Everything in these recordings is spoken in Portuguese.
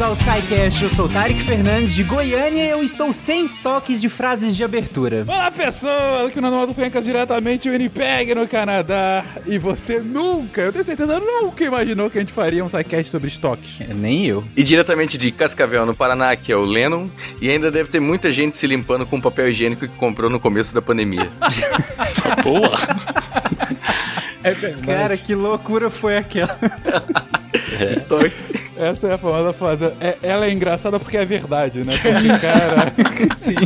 bem-vindos ao SciCast. Eu sou Tarek Fernandes de Goiânia e eu estou sem estoques de frases de abertura. Olá, pessoal! Aqui no Nova Fencas, diretamente o Winnipeg, no Canadá. E você nunca, eu tenho certeza, nunca imaginou que a gente faria um SciCast sobre estoques. É, nem eu. E diretamente de Cascavel, no Paraná, que é o Lennon. E ainda deve ter muita gente se limpando com papel higiênico que comprou no começo da pandemia. Boa! É verdade. Cara, que loucura foi aquela? É. Estoque. Essa é a famosa frase. É, ela é engraçada porque é verdade, né? Porque, cara. Sim.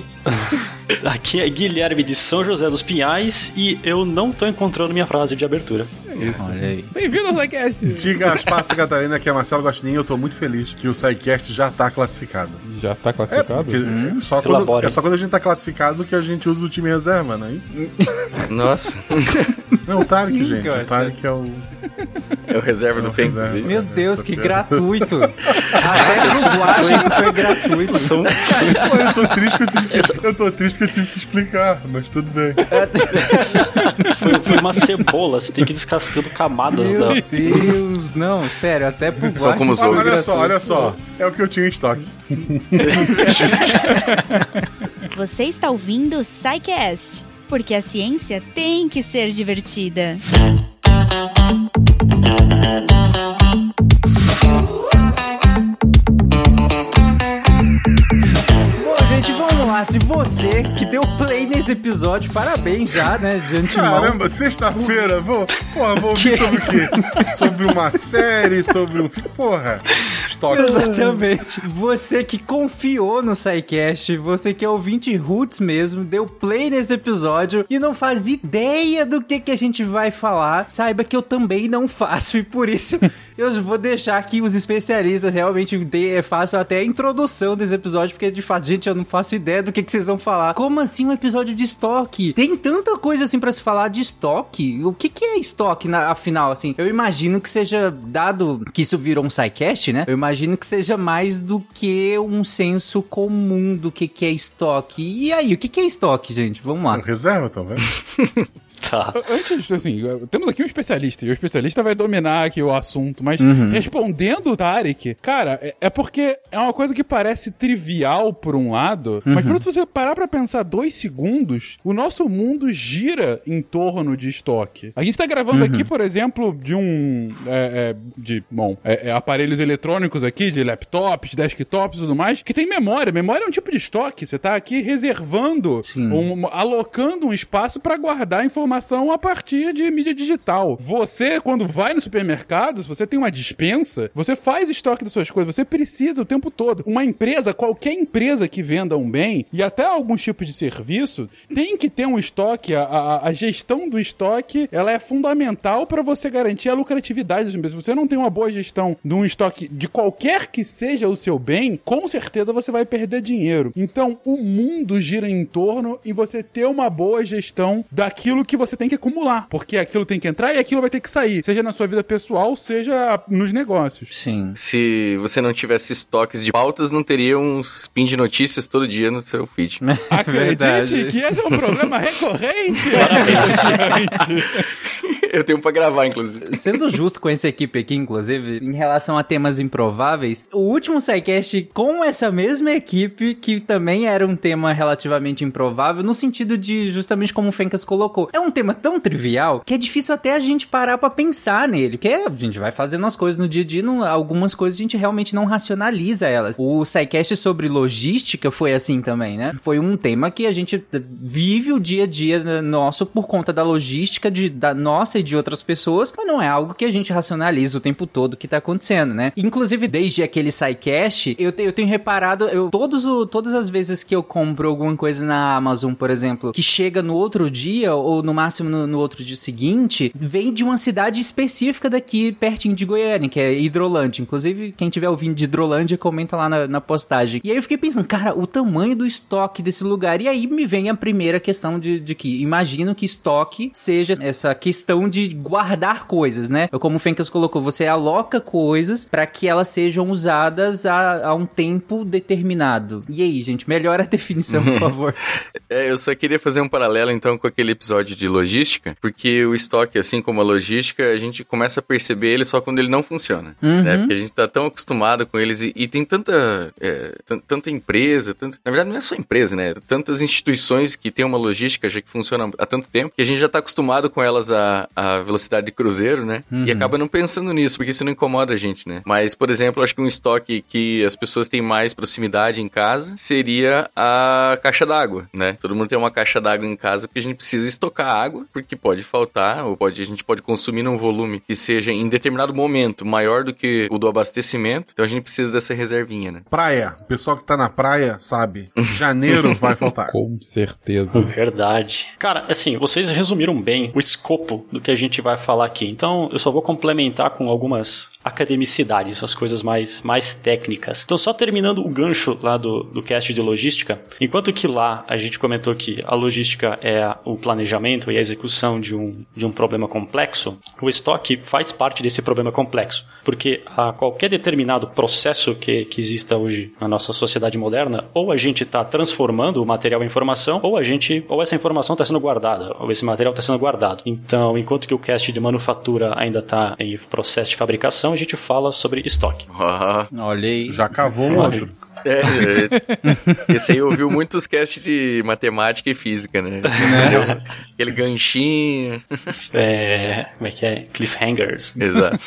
Aqui é Guilherme de São José dos Pinhais e eu não tô encontrando minha frase de abertura. Isso. Olha aí. Bem-vindo ao SciCast! Diga as passas, Catarina, que é Marcelo Guaxinim. Eu tô muito feliz que o SciCast já tá classificado. Já tá É, classificado? porque é, só quando, é só quando a gente tá classificado que a gente usa o time reserva, não é isso? Nossa, Não, o Tarek, Sim, gente. cara. O Tarek é o. é o reserva do Fen, reserva. inclusive. Meu É, Deus, que gratuito. Até isso foi gratuito. São... Pô, eu tô triste que eu tive que, eu tô triste que eu tive que explicar, mas tudo bem. foi, foi uma cebola, você tem que ir descascando camadas da. Meu Deus, não, sério, até pro Guaxa São como os Ah, olha outros. só, olha só. É o que eu tinha em estoque. Você está ouvindo o SciCast, porque a ciência tem que ser divertida. Se você que deu play nesse episódio, parabéns já, né? De antemão. Caramba, sexta-feira, vou. Porra, vou ouvir sobre o quê? Sobre uma série, sobre um. Porra, estoque. Exatamente. Você que confiou no SciCast, você que é ouvinte roots mesmo, deu play nesse episódio e não faz ideia do que, que a gente vai falar, saiba que eu também não faço e por isso eu vou deixar aqui os especialistas realmente de, façam até a introdução desse episódio, porque de fato, gente, eu não faço ideia do que, que vocês vão falar. Como assim um episódio de estoque? Tem tanta coisa assim pra se falar de estoque. O que, que é estoque, na, afinal, assim? Eu imagino que seja, dado que isso virou um SciCast, né? Eu imagino que seja mais do que um senso comum do que, que é estoque. E aí, o que, que é estoque, gente? Vamos lá. Reserva, talvez. Tá. Antes, assim, temos aqui um especialista, e o especialista vai dominar aqui o assunto, mas respondendo o Tarek, cara, é, é porque é uma coisa que parece trivial por um lado, mas quando você parar pra pensar dois segundos, o nosso mundo gira em torno de estoque. A gente tá gravando aqui, por exemplo, de um. é, é, de, bom, é, é aparelhos eletrônicos aqui, de laptops, desktops e tudo mais, que tem memória. Memória é um tipo de estoque. Você tá aqui reservando, um, alocando um espaço pra guardar a partir de mídia digital. Você, quando vai no supermercado, se você tem uma dispensa, você faz estoque das suas coisas, você precisa o tempo todo. Uma empresa, qualquer empresa que venda um bem, e até alguns tipos de serviço, tem que ter um estoque. A, a- a gestão do estoque, ela é fundamental para você garantir a lucratividade das empresas. Se você não tem uma boa gestão de um estoque de qualquer que seja o seu bem, com certeza você vai perder dinheiro. Então, o mundo gira em torno e você ter uma boa gestão daquilo que você tem que acumular. Porque aquilo tem que entrar e aquilo vai ter que sair. Seja na sua vida pessoal, seja nos negócios. Sim. Se você não tivesse estoques de pautas, não teria uns pin de notícias todo dia no seu feed. Acredite que esse é um problema recorrente. Eu tenho pra gravar, inclusive. Sendo justo com essa equipe aqui, inclusive, em relação a temas improváveis, o último SciCast com essa mesma equipe, que também era um tema relativamente improvável, no sentido de, justamente como o Fencas colocou, é um tema tão trivial que é difícil até a gente parar pra pensar nele, porque a gente vai fazendo as coisas no dia a dia, não- algumas coisas a gente realmente não racionaliza elas. O SciCast sobre logística foi assim também, né? Foi um tema que a gente vive o dia a dia nosso por conta da logística de, da nossa de outras pessoas, mas não é algo que a gente racionaliza o tempo todo que tá acontecendo, né? Inclusive, desde aquele SciCast, eu, te- eu tenho reparado, eu, todos o, todas as vezes que eu compro alguma coisa na Amazon, por exemplo, que chega no outro dia, ou no máximo no, no outro dia seguinte, vem de uma cidade específica daqui, pertinho de Goiânia, que é Hidrolândia. Inclusive, quem tiver ouvindo de Hidrolândia, comenta lá na, na postagem. E aí eu fiquei pensando, cara, o tamanho do estoque desse lugar. E aí me vem a primeira questão de, de que imagino que estoque seja essa questão de guardar coisas, né? Como o Fencas colocou, você aloca coisas para que elas sejam usadas a, a, um tempo determinado. E aí, gente, melhora a definição, por favor. é, eu só queria fazer um paralelo então com aquele episódio de logística, porque o estoque, assim como a logística, a gente começa a perceber ele só quando ele não funciona, uhum. né? Porque a gente tá tão acostumado com eles e, e tem tanta, é, tanta empresa, tanta, na verdade não é só empresa, né? Tantas instituições que tem uma logística já que funciona há tanto tempo que a gente já tá acostumado com elas a, a velocidade de cruzeiro, né? Uhum. E acaba não pensando nisso, porque isso não incomoda a gente, né? Mas, por exemplo, acho que um estoque que as pessoas têm mais proximidade em casa seria a caixa d'água, né? Todo mundo tem uma caixa d'água em casa porque a gente precisa estocar água, porque pode faltar, ou pode, a gente pode consumir num volume que seja em determinado momento maior do que o do abastecimento. Então a gente precisa dessa reservinha, né? Praia. O pessoal que tá na praia sabe. Janeiro vai faltar. Com certeza. Verdade. Cara, assim, vocês resumiram bem o escopo do que a gente vai falar aqui. Então, eu só vou complementar com algumas academicidades, as coisas mais, mais técnicas. Então, só terminando o gancho lá do, do cast de logística, enquanto que lá a gente comentou que a logística é o planejamento e a execução de um, de um problema complexo, o estoque faz parte desse problema complexo, porque a qualquer determinado processo que, que exista hoje na nossa sociedade moderna, ou a gente está transformando o material em informação, ou a gente, ou essa informação está sendo guardada, ou esse material está sendo guardado. Então, enquanto que o cast de manufatura ainda está em processo de fabricação, a gente fala sobre estoque. Ah, olha aí. Já cavou um outro. É, é, esse aí ouviu muitos casts de matemática e física, né? né? Aquele ganchinho. É, como é que é? Cliffhangers. Exato.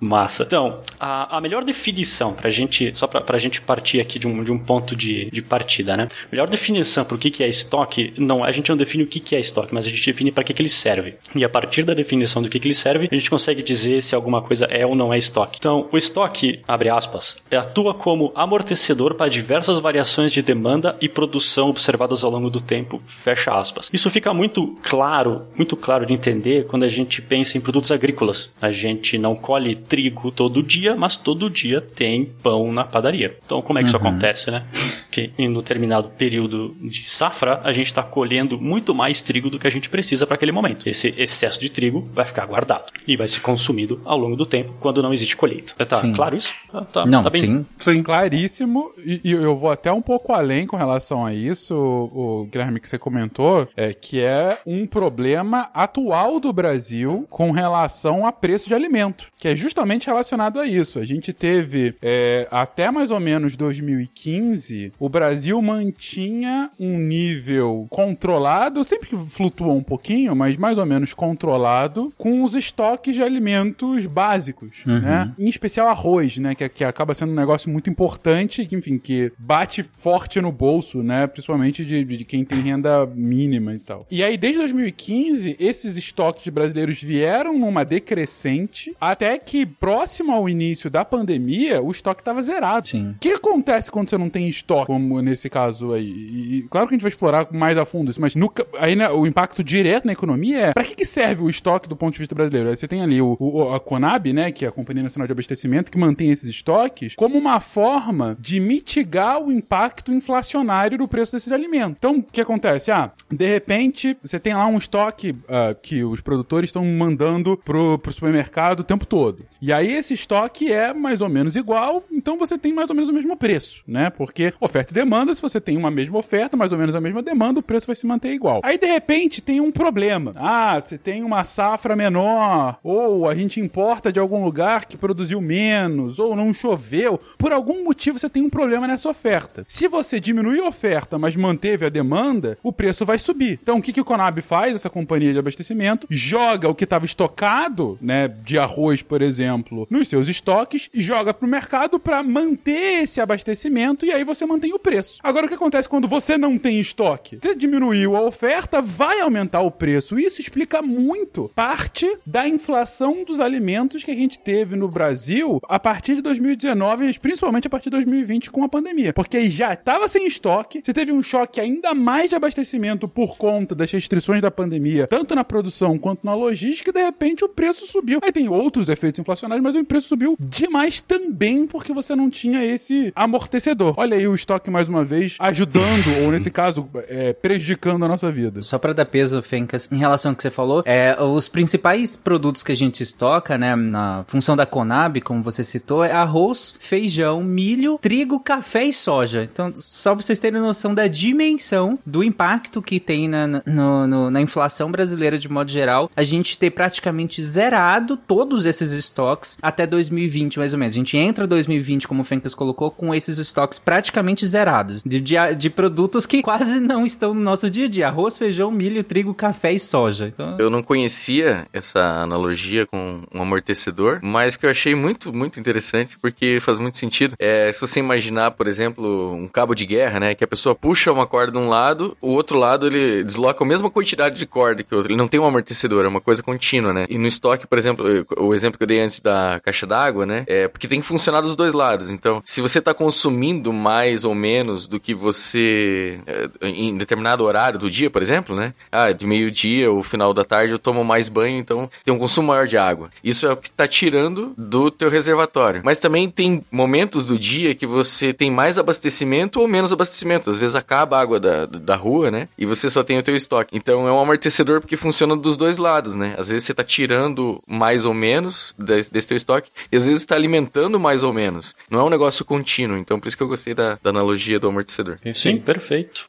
Massa. Então, a, a melhor definição pra gente, só pra, pra gente partir aqui de um, de um ponto de, de partida, né? A melhor definição pro que, que é estoque, não, a gente não define o que, que é estoque, mas a gente define para que, que ele serve. E a partir da definição do que, que ele serve, a gente consegue dizer se alguma coisa é ou não é estoque. Então, o estoque, abre aspas, atua como amortecedor para diversas variações de demanda e produção observadas ao longo do tempo, fecha aspas. Isso fica muito claro, muito claro de entender quando a gente pensa em produtos agrícolas. A gente não colhe trigo todo dia, mas todo dia tem pão na padaria. Então, como é que uhum. isso acontece, né? Que em um determinado período de safra, a gente está colhendo muito mais trigo do que a gente precisa para aquele momento. Esse excesso de trigo vai ficar guardado e vai ser consumido ao longo do tempo quando não existe colheita. Tá sim. claro isso? Tá, tá, não, tá bem. Sim. sim. Claríssimo. E, e, eu vou até um pouco além com relação a isso, o, o Guilherme, que você comentou, é que é um problema atual do Brasil com relação a preço de alimento, que é justamente justamente relacionado a isso. A gente teve é, até mais ou menos 2015, o Brasil mantinha um nível controlado, sempre que flutua um pouquinho, mas mais ou menos controlado, com os estoques de alimentos básicos, uhum. né? Em especial arroz, né? Que, que acaba sendo um negócio muito importante, que, enfim, que bate forte no bolso, né? Principalmente de, de quem tem renda mínima e tal. E aí, desde 2015, esses estoques brasileiros vieram numa decrescente, até que próximo ao início da pandemia, o estoque estava zerado. Sim. O que acontece quando você não tem estoque, como nesse caso aí? E, claro que a gente vai explorar mais a fundo isso, mas no, aí né, o impacto direto na economia é para que, que serve o estoque do ponto de vista brasileiro? Aí você tem ali o, o, a Conab, né, que é a Companhia Nacional de Abastecimento, que mantém esses estoques como uma forma de mitigar o impacto inflacionário do preço desses alimentos. Então, o que acontece? Ah, de repente, você tem lá um estoque uh, que os produtores estão mandando pro, pro supermercado o tempo todo. E aí esse estoque é mais ou menos igual, então você tem mais ou menos o mesmo preço, né? Porque oferta e demanda, se você tem uma mesma oferta, mais ou menos a mesma demanda, o preço vai se manter igual. Aí de repente tem um problema. Ah, você tem uma safra menor, ou a gente importa de algum lugar que produziu menos, ou não choveu. Por algum motivo você tem um problema nessa oferta. Se você diminuir a oferta, mas manteve a demanda, o preço vai subir. Então o que, que o Conab faz, essa companhia de abastecimento? Joga o que estava estocado, né, de arroz, por exemplo nos seus estoques, joga pro mercado para manter esse abastecimento e aí você mantém o preço. Agora o que acontece quando você não tem estoque? Você diminuiu a oferta, vai aumentar o preço. Isso explica muito parte da inflação dos alimentos que a gente teve no Brasil a partir de 2019, principalmente a partir de 2020 com a pandemia. Porque já estava sem estoque, você teve um choque ainda mais de abastecimento por conta das restrições da pandemia, tanto na produção quanto na logística, e de repente o preço subiu. Aí tem outros efeitos inflacionários, mas o preço subiu demais também porque você não tinha esse amortecedor. Olha aí o estoque estoque mais uma vez, ajudando, ou nesse caso, é, prejudicando a nossa vida. Só para dar peso, Fencas, em relação ao que você falou, é, os principais produtos que a gente estoca, né, na função da Conab, como você citou, é arroz, feijão, milho, trigo, café e soja. Então, só pra vocês terem noção da dimensão do impacto que tem na, na, no, na inflação brasileira de modo geral, a gente ter praticamente zerado todos esses estoques até 2020, mais ou menos. A gente entra 2020, como o Fencas colocou, com esses estoques praticamente zerados de, de, de produtos que quase não estão no nosso dia a dia: arroz, feijão, milho, trigo, café e soja. Então... Eu não conhecia essa analogia com um amortecedor, mas que eu achei muito, muito interessante porque faz muito sentido. É, se você imaginar, por exemplo, um cabo de guerra, né, que a pessoa puxa uma corda de um lado, o outro lado ele desloca a mesma quantidade de corda que o outro. Ele não tem um amortecedor, é uma coisa contínua, né? E no estoque, por exemplo, o exemplo que eu dei antes da caixa d'água, né, é porque tem que funcionar dos dois lados. Então, se você está consumindo mais ou menos do que você é, em determinado horário do dia, por exemplo, né? Ah, de meio-dia ou final da tarde eu tomo mais banho, então tem um consumo maior de água. Isso é o que está tirando do teu reservatório. Mas também tem momentos do dia que você tem mais abastecimento ou menos abastecimento. Às vezes acaba a água da, da rua, né? E você só tem o teu estoque. Então é um amortecedor porque funciona dos dois lados, né? Às vezes você está tirando mais ou menos desse, desse teu estoque e às vezes está alimentando mais ou menos. Não é um negócio contínuo. Então por isso que eu gostei da, da analogia do amortecedor. Sim, perfeito.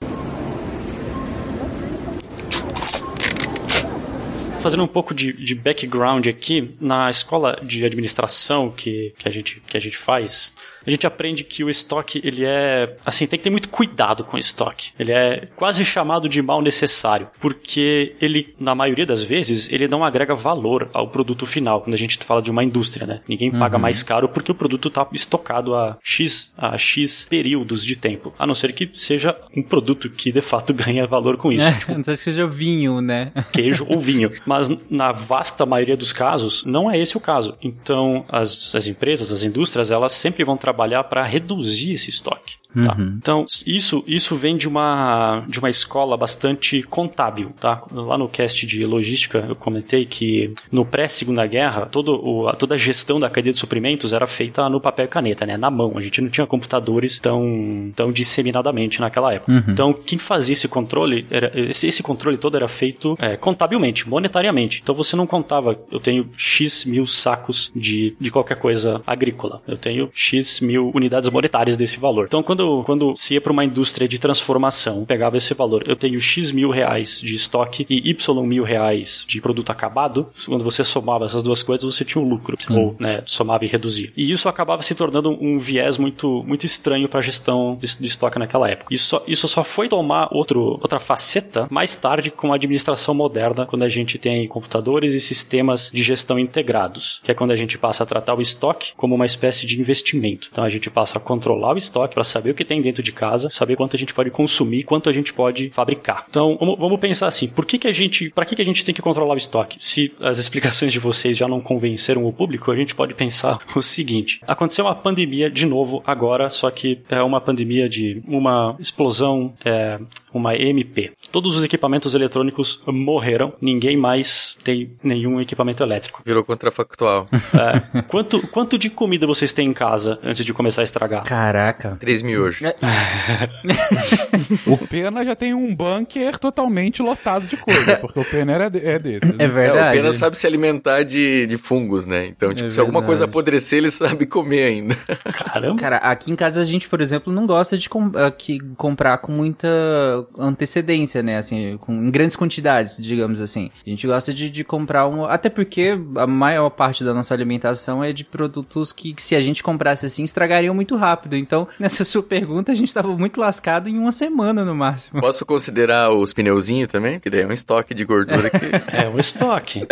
fazendo um pouco de, de, background aqui, na escola de administração que, que, a, gente, que a gente faz, a gente aprende que o estoque, ele é, assim, tem que ter muito cuidado com o estoque. Ele é quase chamado de mal necessário, porque ele, na maioria das vezes, ele não agrega valor ao produto final, quando a gente fala de uma indústria, né? Ninguém paga uhum. mais caro porque o produto está estocado a X, a X períodos de tempo, a não ser que seja um produto que de fato ganha valor com isso. É, tipo, não sei se seja vinho, né? Queijo ou vinho. Mas na vasta maioria dos casos, não é esse o caso. Então, as, as empresas, as indústrias, elas sempre vão trabalhar para reduzir esse estoque. Tá? Uhum. Então, isso, isso vem de uma, de uma escola bastante contábil. Tá? Lá no cast de logística, eu comentei que no pré-segunda guerra, todo o, toda a gestão da cadeia de suprimentos era feita no papel e caneta, né? na mão. A gente não tinha computadores tão, tão disseminadamente naquela época. Uhum. Então, quem fazia esse controle, era, esse, esse controle todo era feito é, contabilmente, monetariamente. Então, você não contava, eu tenho X mil sacos de, de qualquer coisa agrícola. Eu tenho X mil unidades monetárias desse valor. Então, quando quando, quando se ia para uma indústria de transformação, pegava esse valor, eu tenho X mil reais de estoque e Y mil reais de produto acabado, quando você somava essas duas coisas, você tinha um lucro, Sim. ou né, somava e reduzia. E isso acabava se tornando um viés muito, muito estranho para a gestão de, de, estoque naquela época. Isso só, isso só foi tomar outro, outra faceta mais tarde com a administração moderna, quando a gente tem computadores e sistemas de gestão integrados, que é quando a gente passa a tratar o estoque como uma espécie de investimento. Então a gente passa a controlar o estoque para saber o que tem dentro de casa, saber quanto a gente pode consumir, quanto a gente pode fabricar. Então, vamos pensar assim, por que que a gente, para que que a gente tem que controlar o estoque? Se as explicações de vocês já não convenceram o público, a gente pode pensar o seguinte: aconteceu uma pandemia de novo agora, só que é uma pandemia de uma explosão, é, uma MP. Todos os equipamentos eletrônicos morreram, ninguém mais tem nenhum equipamento elétrico. Virou contrafactual. É, quanto, quanto de comida vocês têm em casa antes de começar a estragar? Caraca. 3 mil hoje. É. o Pena já tem um bunker totalmente lotado de coisa, porque o Pena era de, é desse. Né? É verdade. É, o Pena sabe se alimentar de, de fungos, né? Então, tipo, é se alguma coisa apodrecer, ele sabe comer ainda. Caramba. Cara, aqui em casa a gente, por exemplo, não gosta de com, aqui, comprar com muita antecedência, né? Assim, com, em grandes quantidades, digamos assim. A gente gosta de, de comprar um. Até porque a maior parte da nossa alimentação é de produtos que, que se a gente comprasse assim, estragariam muito rápido. Então, nessa sua pergunta, a gente tava muito lascado em uma semana no máximo. Posso considerar os pneuzinhos também? Que daí é um estoque de gordura que. é um estoque.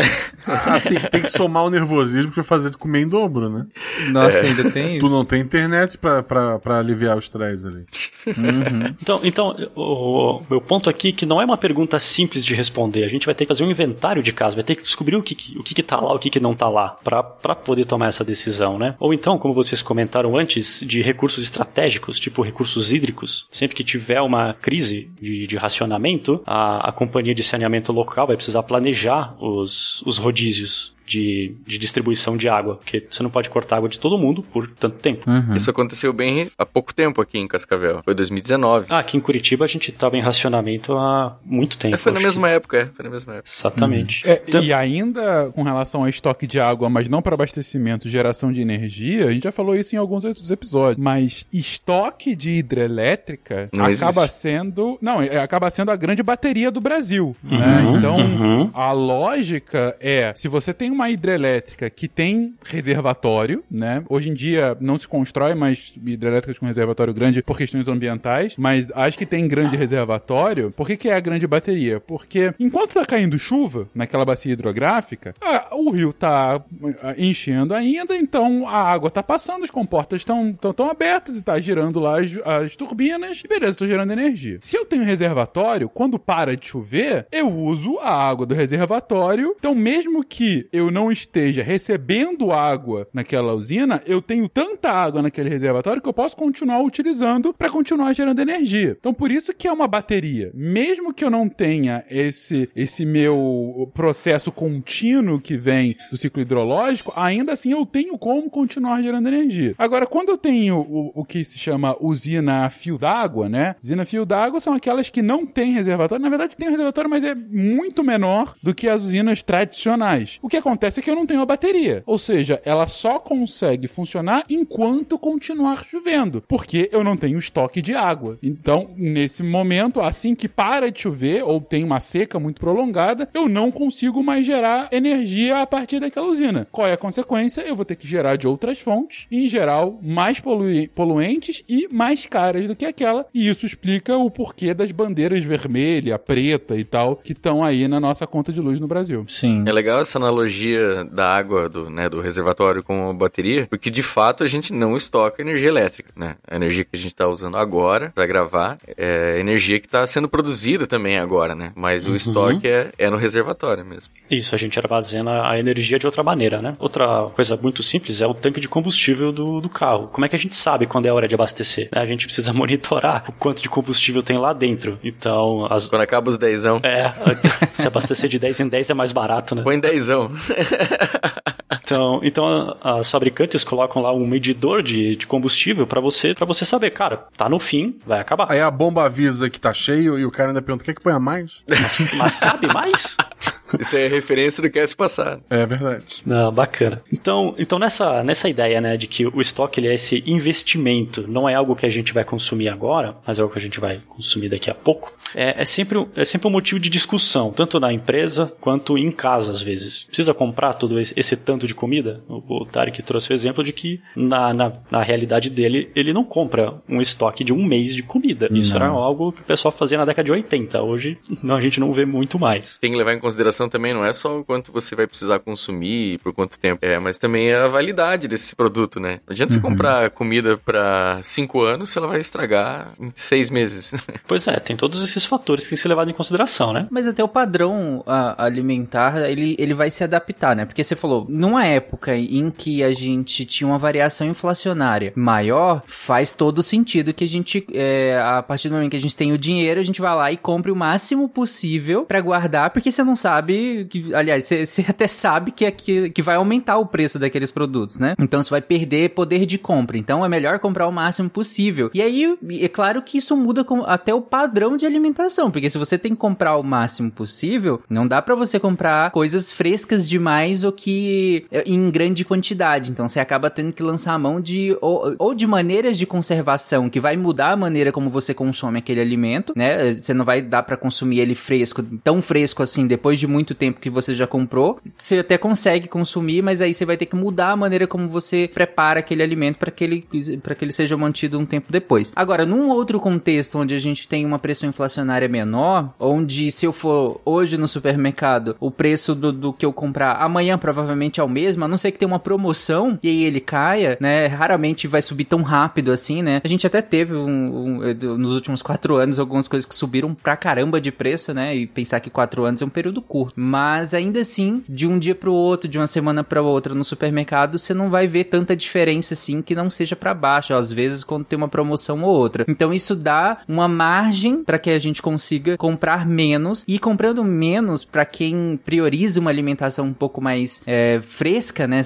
assim, tem que somar o nervosismo pra fazer comer em dobro, né? Nossa, é. ainda tem isso. Tu não tem internet pra, pra, pra aliviar os estresse ali. Uhum. Então, então o, o, meu ponto aqui é que não é uma pergunta simples de responder. A gente vai ter que fazer um inventário de casa, vai ter que descobrir o que, o que, que tá lá, o que, que não tá lá, pra poder tomar essa decisão, né? Ou então, como vocês comentaram antes, de recursos estratégicos, tipo recursos hídricos. Sempre que tiver uma crise de, de racionamento, a, a companhia de saneamento local vai precisar planejar os, os rodízios de, de distribuição de água, porque você não pode cortar água de todo mundo por tanto tempo. Uhum. Isso aconteceu bem há pouco tempo aqui em Cascavel. Foi 2019. Ah, aqui em Curitiba a gente tava em racionamento há muito tempo. É, foi na mesma que- época, é. Foi na mesma época. Exatamente. É, Então- E ainda com relação ao estoque de água, mas não para abastecimento, geração de energia, a gente já falou isso em alguns outros episódios. Mas estoque de hidrelétrica Não acaba existe. sendo. Não, é- acaba sendo a grande bateria do Brasil. né? Então, uhum. a lógica é: se você tem uma hidrelétrica que tem reservatório, né? Hoje em dia não se constrói mais hidrelétricas com reservatório grande por questões ambientais, mas as que tem grande reservatório, por que, que é a grande bateria? Porque enquanto tá caindo chuva naquela bacia hidrográfica, ah, o rio tá ah, enchendo ainda, então a água tá passando, as comportas estão tão, tão abertas e tá girando lá as, as turbinas, beleza, tô gerando energia. Se eu tenho reservatório, quando para de chover, eu uso a água do reservatório. Então, mesmo que eu não esteja recebendo água naquela usina, eu tenho tanta água naquele reservatório que eu posso continuar utilizando para continuar gerando energia. Então, por isso que é uma bateria. Mesmo que eu não tenha esse esse meu processo contínuo que vem do ciclo hidrológico, ainda assim eu tenho como continuar gerando energia. Agora, quando eu tenho o, o que se chama usina a fio d'água, né? Usina a fio d'água são aquelas que não têm reservatório. Na verdade, tem um reservatório, mas é muito menor do que as usinas tradicionais. O que acontece é que eu não tenho a bateria. Ou seja, ela só consegue funcionar enquanto continuar chovendo, porque eu não tenho estoque de água. Então, nesse momento, assim que para de chover ou tem uma seca muito prolongada, eu não consigo mais gerar energia a partir daquela usina. Qual é a consequência? Eu vou ter que gerar de outras fontes, em geral, mais polui- poluentes e mais caras do que aquela. E isso explica o porquê das bandeiras vermelha, preta e tal, que estão aí na nossa conta de luz no Brasil. Sim. É legal essa analogia da água do, né, do reservatório com a bateria, porque de fato a gente não estoca energia elétrica, né? A energia que a gente está usando agora para gravar é energia que está sendo produzida também agora, né? Mas o estoque é, é no reservatório mesmo. Isso, a gente armazena a energia de outra maneira, né? Outra coisa muito simples é o tanque de combustível do, do carro. Como é que a gente sabe quando é hora de abastecer? né? A gente precisa monitorar o quanto de combustível tem lá dentro. Então, as, Quando acaba os dezão, é, se abastecer de 10 em 10 é mais barato, né? põe dezão. Então, então as fabricantes colocam lá um medidor de, de combustível pra você para você saber, cara, tá no fim, vai acabar. Aí a bomba avisa que tá cheio e o cara ainda pergunta: quer que ponha mais? Mas, mas cabe mais? Isso é referência do cast passado. É verdade. Não, bacana. Então, então nessa, nessa ideia, né, de que o estoque ele é esse investimento, não é algo que a gente vai consumir agora, mas é algo que a gente vai consumir daqui a pouco. É, é sempre, um- é sempre um motivo de discussão, tanto na empresa quanto em casa, às vezes. Precisa comprar todo esse, esse tanto de comida? O, o Tarek trouxe o exemplo de que, na, na, na realidade dele, ele não compra um estoque de um mês de comida. Isso era algo que o pessoal fazia na década de 80. Hoje, não, a gente não vê muito mais. Tem que levar em consideração também, não é só o quanto você vai precisar consumir e por quanto tempo, é, mas também a validade desse produto, né? Não adianta você comprar comida para cinco anos se ela vai estragar em seis meses. Pois é, tem todos esses fatores que tem que ser levado em consideração, né? Mas até o padrão a- alimentar, ele, ele vai se adaptar, né? Porque você falou, numa época em que a gente tinha uma variação inflacionária maior, faz todo sentido que a gente, é, a partir do momento que a gente tem o dinheiro, a gente vai lá e compre o máximo possível pra guardar, porque você não sabe, que, aliás, você, até sabe que, aqui, que vai aumentar o preço daqueles produtos, né? Então você vai perder poder de compra. Então é melhor comprar o máximo possível. E aí, é claro que isso muda com- até o padrão de alimentação, porque se você tem que comprar o máximo possível, não dá pra você comprar coisas frescas demais ou que é, em grande quantidade. Então você acaba tendo que lançar a mão de ou, ou de maneiras de conservação que vai mudar a maneira como você consome aquele alimento, né? Você não vai dar pra consumir ele fresco, tão fresco assim depois de muito tempo que você já comprou. Você até consegue consumir, mas aí você vai ter que mudar a maneira como você prepara aquele alimento para que ele para que ele seja mantido um tempo depois. Agora, num outro contexto onde a gente tem uma pressão inflacionária menor, onde se eu for hoje no supermercado, o preço do, do que eu comprar amanhã provavelmente é o mesmo, a não ser que tenha uma promoção e aí ele caia, né? Raramente vai subir tão rápido assim, né? A gente até teve um, um- nos últimos quatro anos algumas coisas que subiram pra caramba de preço, né? E pensar que quatro anos é um período curto. Mas ainda assim, de um dia pro outro, de uma semana para outra no supermercado, você não vai ver tanta diferença assim que não seja para baixo, às vezes quando tem uma promoção ou outra. Então isso dá uma margem para que a gente consiga comprar menos. E comprando menos para quem prioriza uma alimentação um pouco mais é, fresca, né,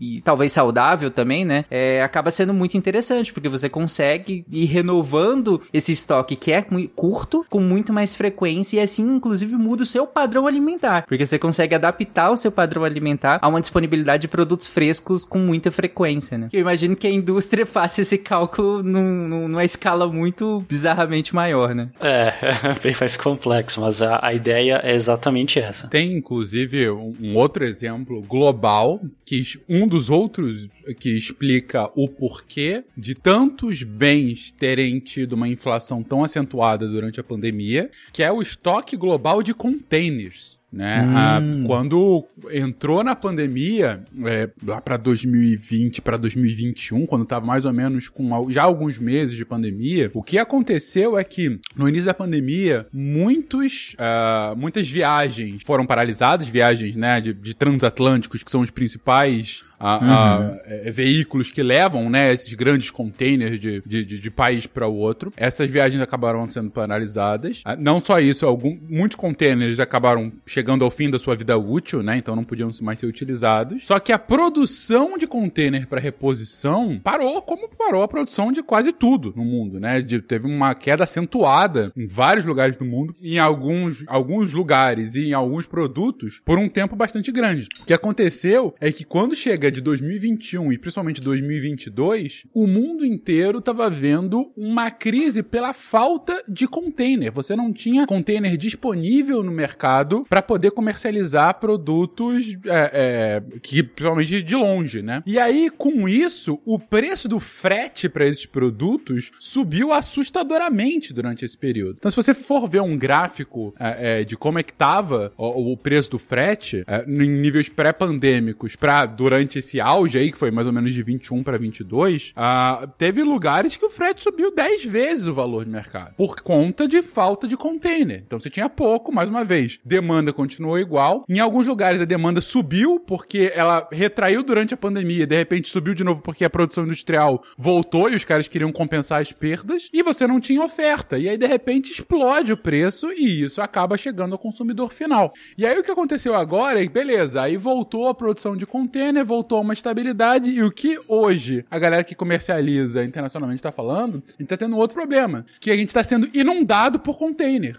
e talvez saudável também, né, é, acaba sendo muito interessante porque você consegue ir renovando esse estoque que é curto com muito mais frequência e assim inclusive muda o seu padrão alimentar, porque você consegue adaptar o seu padrão alimentar a uma disponibilidade de produtos frescos com muita frequência, né? Eu imagino que a indústria faça esse cálculo num, numa escala muito bizarramente maior, né? É, é bem mais complexo, mas a, a ideia é exatamente essa. Tem, inclusive, um, um outro exemplo global, que um dos outros que explica o porquê de tantos bens terem tido uma inflação tão acentuada durante a pandemia, que é o estoque global de containers né? Hum. A, quando entrou na pandemia, é, lá para 2020, para 2021, quando estava mais ou menos com já alguns meses de pandemia, o que aconteceu é que no início da pandemia, muitos, uh, muitas viagens foram paralisadas, viagens né, de, de transatlânticos, que são os principais a, uhum. a, é, veículos que levam, né, esses grandes containers de, de, de, de país para o outro. Essas viagens acabaram sendo paralisadas. Ah, não só isso, algum, muitos containers acabaram chegando ao fim da sua vida útil, né, então não podiam mais ser utilizados. Só que a produção de container para reposição parou, como parou a produção de quase tudo no mundo, né? De, teve uma queda acentuada em vários lugares do mundo, em alguns, alguns lugares e em alguns produtos por um tempo bastante grande. O que aconteceu é que quando chega de 2021 e principalmente 2022, o mundo inteiro estava vendo uma crise pela falta de container. Você não tinha container disponível no mercado para poder comercializar produtos é, é, que principalmente de longe, né? E aí, com isso, o preço do frete para esses produtos subiu assustadoramente durante esse período. Então, se você for ver um gráfico é, é de como é que tava o, o preço do frete é, em níveis pré-pandêmicos para durante esse auge aí, que foi mais ou menos de 21 para 22, uh, teve lugares que o frete subiu 10 vezes o valor de mercado, por conta de falta de container. Então você tinha pouco, mais uma vez, demanda continuou igual. Em alguns lugares a demanda subiu porque ela retraiu durante a pandemia, de repente subiu de novo porque a produção industrial voltou e os caras queriam compensar as perdas, e você não tinha oferta. E aí de repente explode o preço e isso acaba chegando ao consumidor final. E aí o que aconteceu agora é, beleza, aí voltou a produção de container, voltou voltou a uma estabilidade e o que hoje a galera que comercializa internacionalmente está falando, a gente tá tendo outro problema, que a gente está sendo inundado por container.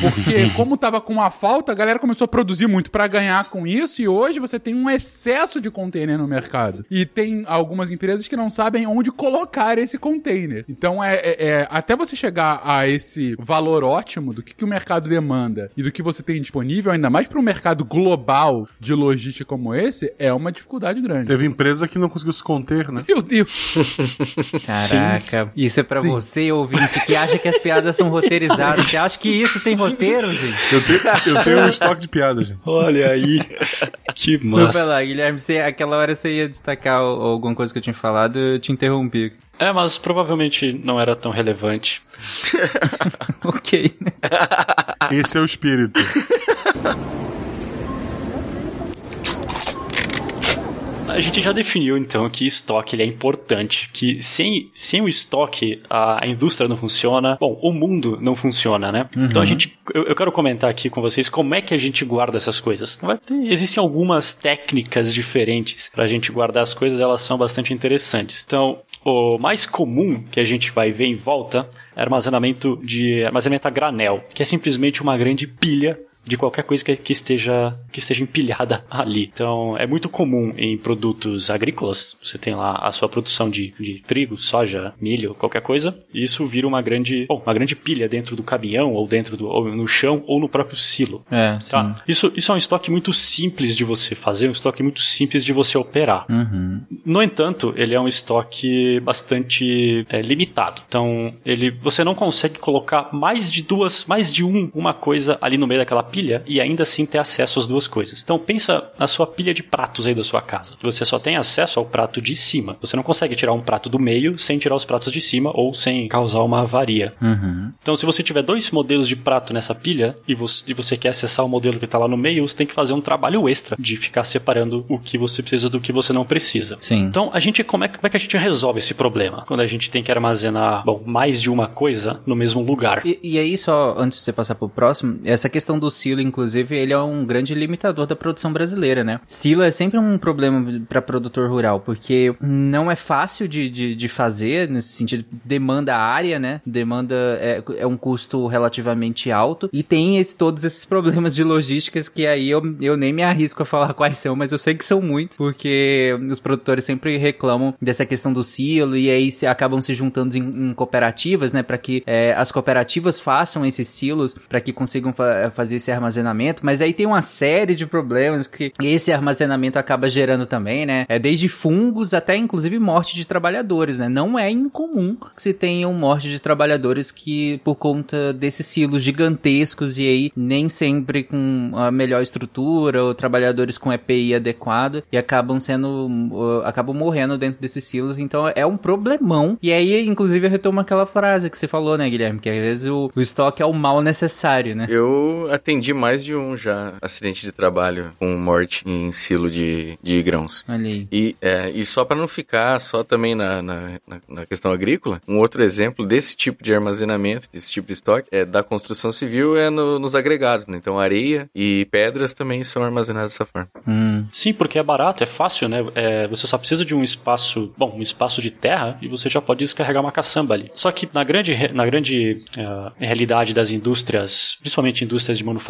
Porque como tava com uma falta, a galera começou a produzir muito para ganhar com isso e hoje você tem um excesso de container no mercado. E tem algumas empresas que não sabem onde colocar esse container. Então é, é, é até você chegar a esse valor ótimo do que, que o mercado demanda e do que você tem disponível, ainda mais para um mercado global de logística como esse, é uma dificuldade grande. Teve empresa que não conseguiu se conter, né? Meu Deus! Caraca, Sim. isso é pra Sim. você, ouvinte, que acha que as piadas são roteirizadas. Você acha que isso tem roteiro, gente? Eu tenho, eu tenho um estoque de piadas, gente. Olha aí. que massa. Vai lá, Guilherme, você, aquela hora você ia destacar alguma coisa que eu tinha falado, eu te interrompi. É, mas provavelmente não era tão relevante. ok. Esse é o espírito. A gente já definiu então que estoque ele é importante, que sem, sem o estoque a, a indústria não funciona, bom, o mundo não funciona, né? Uhum. Então a gente, eu, eu, quero comentar aqui com vocês como é que a gente guarda essas coisas. Existem algumas técnicas diferentes para a gente guardar as coisas, elas são bastante interessantes. Então, o mais comum que a gente vai ver em volta é armazenamento de armazenamento a granel, que é simplesmente uma grande pilha de qualquer coisa que, que, esteja, que esteja empilhada ali. Então, é muito comum em produtos agrícolas, você tem lá a sua produção de, de trigo, soja, milho, qualquer coisa, e isso vira uma grande, bom, uma grande pilha dentro do caminhão, ou dentro do, ou no chão, ou no próprio silo. É, tá? Isso, isso é um estoque muito simples de você fazer, um estoque muito simples de você operar. Uhum. No entanto, ele é um estoque bastante é, limitado. Então, ele, você não consegue colocar mais de duas, mais de um, uma coisa ali no meio daquela pilha pilha e ainda assim ter acesso às duas coisas. Então pensa na sua pilha de pratos aí da sua casa. Você só tem acesso ao prato de cima. Você não consegue tirar um prato do meio sem tirar os pratos de cima ou sem causar uma avaria. Uhum. Então, se você tiver dois modelos de prato nessa pilha e você, e você quer acessar o modelo que está lá no meio, você tem que fazer um trabalho extra de ficar separando o que você precisa do que você não precisa. Sim. Então, a gente como é, como é que a gente resolve esse problema quando a gente tem que armazenar bom, mais de uma coisa no mesmo lugar? E, e aí, só antes de você passar pro próximo, essa questão do silo, inclusive, ele é um grande limitador da produção brasileira, né? Silo é sempre um problema para produtor rural, porque não é fácil de, de, de fazer, nesse sentido, demanda área, né? Demanda é, é um custo relativamente alto e tem esse, todos esses problemas de logísticas que aí eu, eu nem me arrisco a falar quais são, mas eu sei que são muitos, porque os produtores sempre reclamam dessa questão do silo e aí se, acabam se juntando em, em cooperativas, né? Para que é, as cooperativas façam esses silos, para que consigam fa fazer esse armazenamento, mas aí tem uma série de problemas que esse armazenamento acaba gerando também, né? É desde fungos até inclusive morte de trabalhadores, né? Não é incomum que se tenham morte de trabalhadores que por conta desses silos gigantescos e aí nem sempre com a melhor estrutura ou trabalhadores com EPI adequado e acabam sendo uh, acabam morrendo dentro desses silos, então é um problemão. E aí inclusive eu retomo aquela frase que você falou, né, Guilherme, que às vezes o, o estoque é o mal necessário, né? Eu atendi mais de um já acidente de trabalho com morte em silo de, de grãos. Aí. E, é, e só para não ficar só também na, na, na, questão agrícola, um outro exemplo desse tipo de armazenamento, desse tipo de estoque, é da construção civil é no, nos agregados, né? Então areia e pedras também são armazenadas dessa forma. Hum. Sim, porque é barato, é fácil, né? É, você só precisa de um espaço, bom, um espaço de terra e você já pode descarregar uma caçamba ali. Só que na grande, na grande uh, realidade das indústrias, principalmente indústrias de manufatura,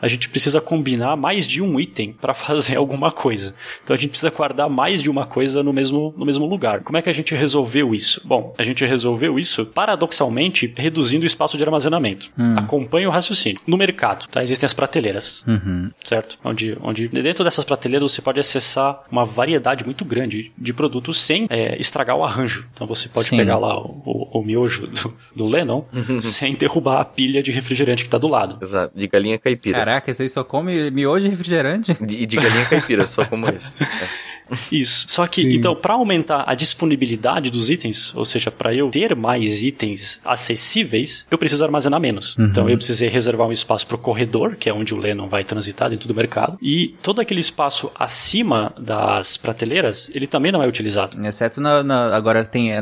a gente precisa combinar mais de um item para fazer alguma coisa. Então a gente precisa guardar mais de uma coisa no mesmo, no mesmo lugar. Como é que a gente resolveu isso? Bom, a gente resolveu isso paradoxalmente reduzindo o espaço de armazenamento. Hum. Acompanhe o raciocínio. No mercado, tá? Existem as prateleiras, Uhum. certo? Onde, onde dentro dessas prateleiras você pode acessar uma variedade muito grande de produtos sem é, estragar o arranjo. Então você pode Sim. pegar lá o, o, o miojo do, do Lennon sem derrubar a pilha de refrigerante que tá do lado. Exato, de galinha caipira. Caraca, aí só come miojo e refrigerante? E de galinha caipira, só como esse. É. Isso. Só que, então, para aumentar a disponibilidade dos itens, ou seja, para eu ter mais itens acessíveis, eu preciso armazenar menos. Então, eu precisei reservar um espaço para o corredor, que é onde o Lennon vai transitar dentro do mercado, e todo aquele espaço acima das prateleiras, ele também não é utilizado. Exceto na, na- agora tem é,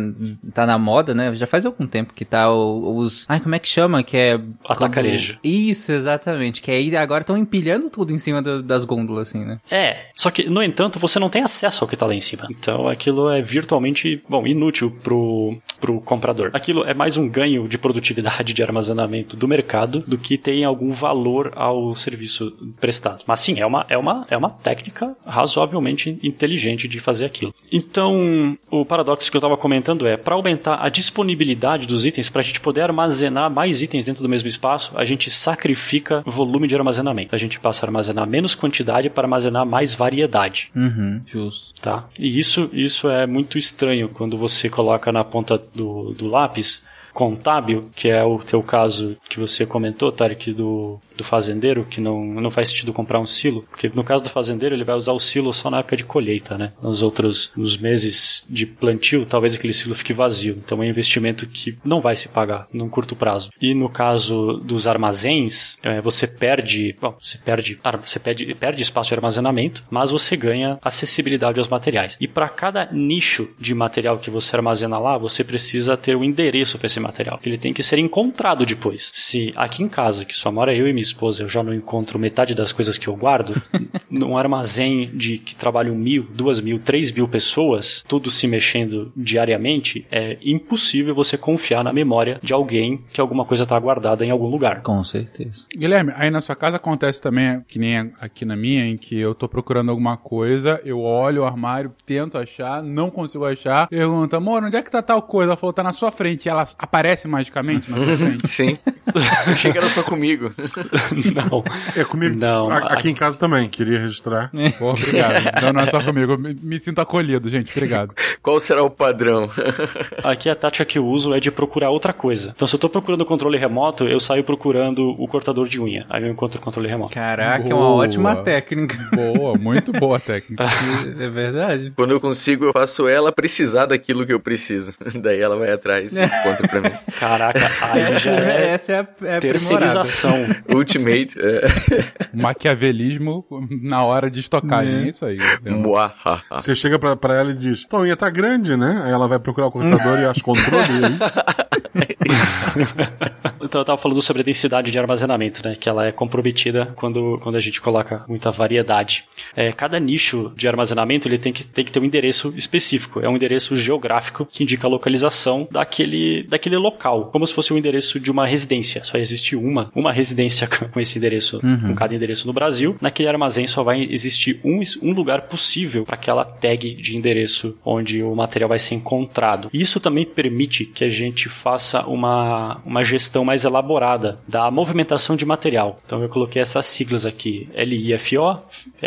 tá na moda, né? Já faz algum tempo que tá o- os, ai, como é que chama? Que é Atacarejo. quando- Isso, exatamente. Que aí agora estão empilhando tudo em cima do- das gôndolas assim, né? É, só que, no entanto, você não tem acesso ao que tá lá em cima. Então aquilo é virtualmente, bom, inútil pro, pro comprador. Aquilo é mais um ganho de produtividade de armazenamento do mercado do que tem algum valor ao serviço prestado. Mas sim, é uma, é uma, é uma técnica razoavelmente inteligente de fazer aquilo. Então, o paradoxo que eu estava comentando é, para aumentar a disponibilidade dos itens, para a gente poder armazenar mais itens dentro do mesmo espaço, a gente sacrifica volume de armazenamento. A gente passa a armazenar menos quantidade para armazenar mais variedade Uhum, justo. Tá? E isso, isso é muito estranho quando você coloca na ponta do, do lápis contábil, que é o teu caso que você comentou, Tarek, do, do fazendeiro, que não, não faz sentido comprar um silo, porque no caso do fazendeiro ele vai usar o silo só na época de colheita, né? Nos outros, nos meses de plantio, talvez aquele silo fique vazio. Então é um investimento que não vai se pagar num curto prazo. E no caso dos armazéns, é, você perde, bom, você perde, você perde, perde espaço de armazenamento, mas você ganha acessibilidade aos materiais. E para cada nicho de material que você armazena lá, você precisa ter um endereço para esse material, que ele tem que ser encontrado depois. Se aqui em casa, que só mora eu e minha esposa, eu já não encontro metade das coisas que eu guardo, num armazém de que trabalham mil, duas mil, três mil pessoas, tudo se mexendo diariamente, é impossível você confiar na memória de alguém que alguma coisa está guardada em algum lugar. Com certeza. Guilherme, aí na sua casa acontece também, que nem aqui na minha, em que eu tô procurando alguma coisa, eu olho o armário, tento achar, não consigo achar, pergunto, amor, onde é que tá tal coisa? Ela falou, tá na sua frente. E ela aparece aparece magicamente na sua frente? Sim. Eu achei que era só comigo. Não. É comigo. Não, A- aqui em casa também, queria registrar. Pô, obrigado. Não, não é só comigo. Eu me, me sinto acolhido, gente. Obrigado. Qual será o padrão? Aqui a tática que eu uso é de procurar outra coisa. Então, se eu tô procurando o controle remoto, eu saio procurando o cortador de unha. Aí eu encontro o controle remoto. Caraca, é uma Boa. ótima técnica. Boa, muito boa a técnica. é verdade. Quando eu consigo, eu faço ela precisar daquilo que eu preciso. Daí ela vai atrás e encontra pra mim. Caraca, aí Essa, já é essa é é aprimorada. terceirização. Ultimate. É. Maquiavelismo na hora de estocagem. É isso aí. Muahaha. Você chega pra, pra ela e diz, tua unha tá grande, né? Aí ela vai procurar o computador e acha controle, é isso? Então eu tava falando sobre a densidade de armazenamento, né? Que ela é comprometida quando, quando a gente coloca muita variedade. É, cada nicho de armazenamento ele tem que, tem que ter um endereço específico. É um endereço geográfico que indica a localização daquele, daquele local. Como se fosse o endereço de uma residência. Só existe uma, uma residência com esse endereço, com cada endereço no Brasil. Naquele armazém só vai existir um, um lugar possível para aquela tag de endereço onde o material vai ser encontrado. Isso também permite que a gente faça uma, uma gestão mais elaborada da movimentação de material. Então eu coloquei essas siglas aqui: LIFO,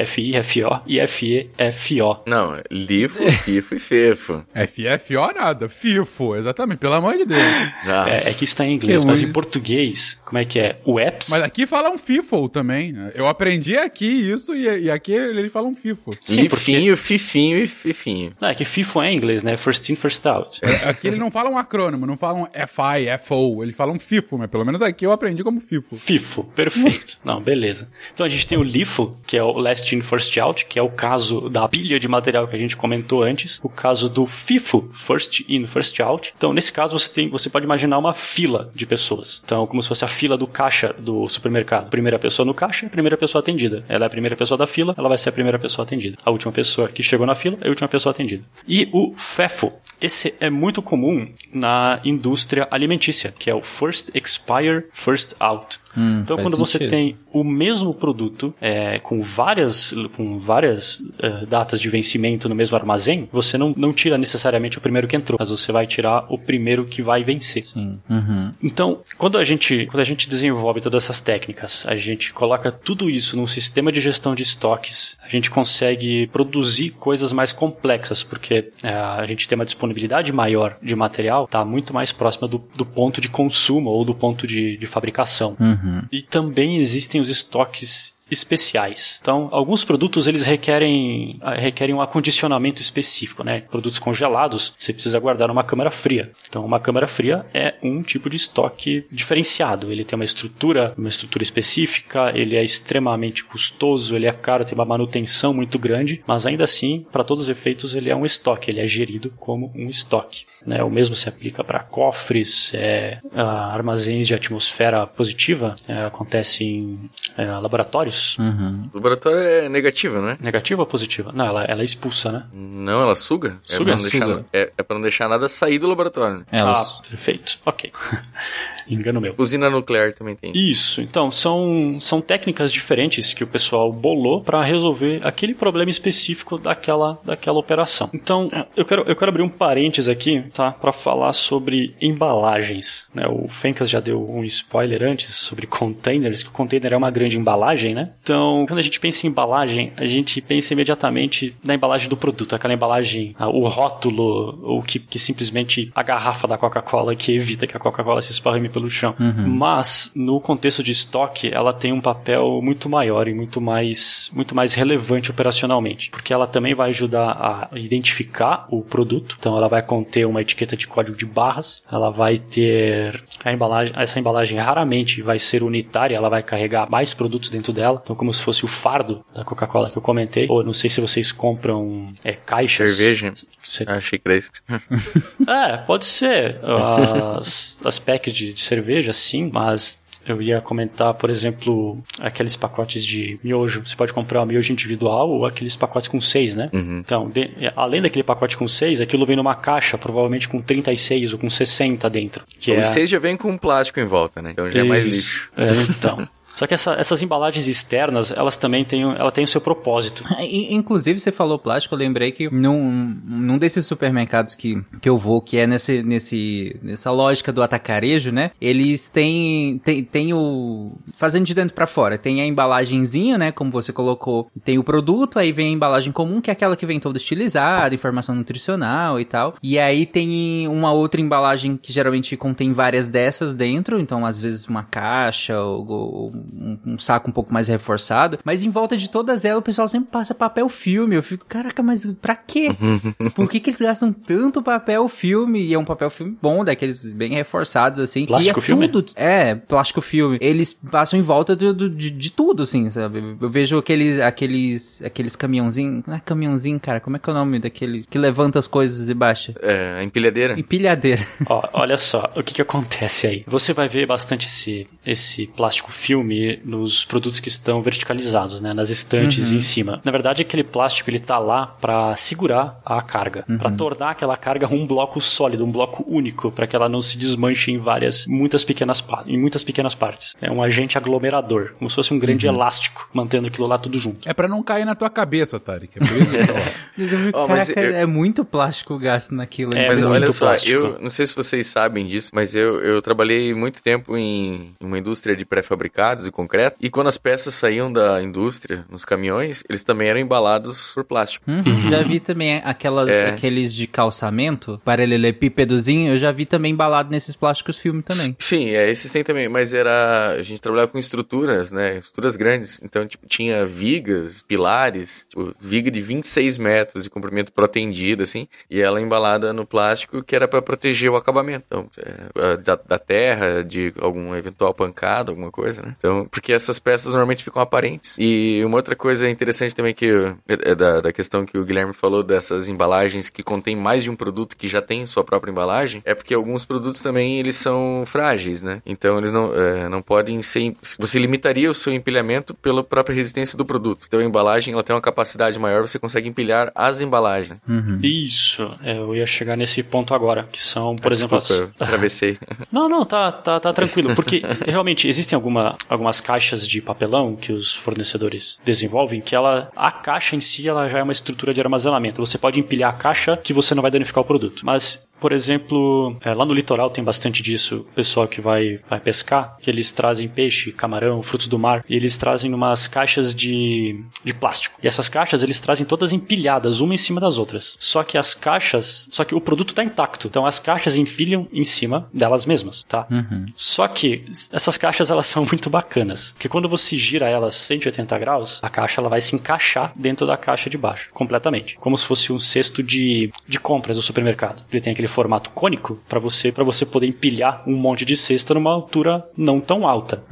FIFO e FEFO. Não, Lifo, Fifo e Fefo. FFO nada. FIFO, exatamente. Pelo amor de Deus. Ah, É, é que está em inglês, Que mas em português, como é que é? O apps? Mas aqui fala um FIFO também. né? Eu aprendi aqui isso e, e aqui eles falam FIFO. Sim, porque. Lifinho, Fifinho e Fifinho. Não, é que FIFO é em inglês, né? First in, first out. É, Aqui eles não falam acrônimo, não falam FI, FO. Eles falam FIFO, mas pelo menos aqui eu aprendi como FIFO. FIFO, perfeito. Não, beleza. Então a gente tem o LIFO, que é o Last In First Out, que é o caso da pilha de material que a gente comentou antes. O caso do FIFO, First In First Out. Então nesse caso você tem, você pode imaginar uma fila de pessoas. Então como se fosse a fila do caixa do supermercado. Primeira pessoa no caixa, primeira pessoa atendida. Ela é a primeira pessoa da fila, ela vai ser a primeira pessoa atendida. A última pessoa que chegou na fila é a última pessoa atendida. E o FEFO, esse é muito comum na indústria alimentícia, que é o First Expire, First Out. então, faz quando você sentido. tem o mesmo produto é, com várias, com várias eh, datas de vencimento no mesmo armazém, você não, não tira necessariamente o primeiro que entrou, mas você vai tirar o primeiro que vai vencer. Uhum. Então, quando a gente, quando a gente desenvolve todas essas técnicas, a gente coloca tudo isso num sistema de gestão de estoques, a gente consegue produzir coisas mais complexas, porque é, a gente tem uma disponibilidade maior de material, está muito mais próxima do, do ponto de consumo ou do ponto de, de fabricação. Uhum. E também existem os estoques especiais. Então, alguns produtos eles requerem ah, requerem um acondicionamento específico, né? Produtos congelados, você precisa guardar numa câmara fria. Então, uma câmara fria é um tipo de estoque diferenciado. Ele tem uma estrutura, uma estrutura específica, ele é extremamente custoso, ele é caro, tem uma manutenção muito grande, mas ainda assim, para todos os efeitos, ele é um estoque, ele é gerido como um estoque. Né? O mesmo se aplica para cofres, é, ah, armazéns de atmosfera positiva, é, acontece em é, laboratórios. Uhum. O laboratório é negativo, não é? Negativa ou positiva? Não, ela, ela expulsa, né? Não, ela suga. É Suga, pra não deixar, suga. é, é pra não deixar nada sair do laboratório. Elas. Ah, perfeito. Ok. Engano meu. Usina nuclear também tem. Isso, então são, são técnicas diferentes que o pessoal bolou para resolver aquele problema específico daquela, daquela operação. Então, eu quero, eu quero abrir um parênteses aqui, tá, para falar sobre embalagens. Né? O Fencas já deu um spoiler antes sobre containers, que o container é uma grande embalagem, né? Então, quando a gente pensa em embalagem, a gente pensa imediatamente na embalagem do produto, aquela embalagem, ah, o rótulo, ou que, que simplesmente a garrafa da Coca-Cola que evita que a Coca-Cola se esparrame pelo chão. Mas, no contexto de estoque, ela tem um papel muito maior e muito mais, muito mais relevante operacionalmente, porque ela também vai ajudar a identificar o produto. Então, ela vai conter uma etiqueta de código de barras, ela vai ter a embalagem, essa embalagem raramente vai ser unitária, ela vai carregar mais produtos dentro dela, então como se fosse o fardo da Coca-Cola que eu comentei. Ou não sei se vocês compram é, caixas. Cerveja? Você- Ah, achei que era isso. é, pode ser. As, as packs de, de cerveja, sim, mas eu ia comentar, por exemplo, aqueles pacotes de miojo. Você pode comprar um miojo individual ou aqueles pacotes com seis, né? Então, de- além daquele pacote com seis, aquilo vem numa caixa, provavelmente com 36 ou com 60 dentro. Que é... Os seis já vem com plástico em volta, né? Então já é mais Isso. lixo. É, então. Só que essa, essas embalagens externas, elas também têm, ela tem o seu propósito. Inclusive, você falou plástico, eu lembrei que num, num desses supermercados que, que eu vou, que é nesse, nesse, nessa lógica do atacarejo, né? Eles têm, tem, tem o... Fazendo de dentro para fora, tem a embalagenzinha, né? Como você colocou, tem o produto, aí vem a embalagem comum, que é aquela que vem toda estilizada, informação nutricional e tal. E aí tem uma outra embalagem que geralmente contém várias dessas dentro, então às vezes uma caixa ou, ou um, um, saco um pouco mais reforçado, mas em volta de todas elas o pessoal sempre passa papel filme. Eu fico, caraca, mas pra quê? Por que, que eles gastam tanto papel filme? E é um papel filme bom, daqueles bem reforçados assim. Plástico e é filme? Tudo, é, plástico filme. Eles passam em volta do, do, de, de tudo, assim, sabe? Eu vejo aqueles, aqueles, aqueles caminhãozinhos, não é caminhãozinho, cara, como é que é o nome daquele que levanta as coisas e baixa? É, empilhadeira. Empilhadeira. Ó, olha só, o que que acontece aí? Você vai ver bastante esse, esse plástico filme nos produtos que estão verticalizados, né? Nas estantes Uhum. em cima. Na verdade, aquele plástico ele tá lá para segurar a carga, Uhum. para tornar aquela carga um bloco sólido, um bloco único, para que ela não se desmanche em várias, muitas pequenas em muitas pequenas partes. É um agente aglomerador, como se fosse um grande Uhum. elástico, mantendo aquilo lá tudo junto. É pra não cair na tua cabeça, Tarek. É Ó, mas caraca, eu- é muito plástico gasto naquilo. É, Mas olha só, plástico. eu não sei se vocês sabem disso, mas eu, eu trabalhei muito tempo em uma indústria de pré-fabricados de concreto, e quando as peças saíam da indústria nos caminhões, eles também eram embalados por plástico. Uhum. Já vi também aquelas, É. aqueles de calçamento, paralelepípedozinho, eu já vi também embalado nesses plásticos filme também. Sim, é, esses tem também, mas era. A gente trabalhava com estruturas, né? Estruturas grandes. Então, tipo, tinha vigas, pilares, tipo, viga de 26 metros de comprimento protendido, assim, e ela embalada no plástico que era para proteger o acabamento. Então, é, da, da terra, de algum eventual pancada, alguma coisa, né? Então, porque essas peças normalmente ficam aparentes. E uma outra coisa interessante também que é, é da, da questão que o Guilherme falou dessas embalagens que contém mais de um produto que já tem sua própria embalagem, é porque alguns produtos também eles são frágeis, né? Então eles não, é, não podem ser. Você limitaria o seu empilhamento pela própria resistência do produto. Então a embalagem ela tem uma capacidade maior, você consegue empilhar as embalagens. Isso, é, eu ia chegar nesse ponto agora, que são, por exemplo, as, Desculpa, eu atravessei. Não, não, tá, tá, tá tranquilo, porque realmente existem alguma, algumas caixas de papelão que os fornecedores desenvolvem que ela, a caixa em si, ela já é uma estrutura de armazenamento. Você pode empilhar a caixa que você não vai danificar o produto. Mas, por exemplo, é, lá no litoral tem bastante disso, o pessoal que vai, vai pescar, que eles trazem peixe, camarão, frutos do mar, e eles trazem umas caixas de, de plástico. E essas caixas eles trazem todas empilhadas, uma em cima das outras. Só que as caixas, só que o produto tá intacto. Então as caixas empilham em cima delas mesmas, tá? Só que essas caixas elas são muito bacanas, porque quando você gira elas 180 graus, a caixa ela vai se encaixar dentro da caixa de baixo, completamente, como se fosse um cesto de, de compras do supermercado. Ele tem aquele formato cônico para você para você poder empilhar um monte de cesta numa altura não tão alta.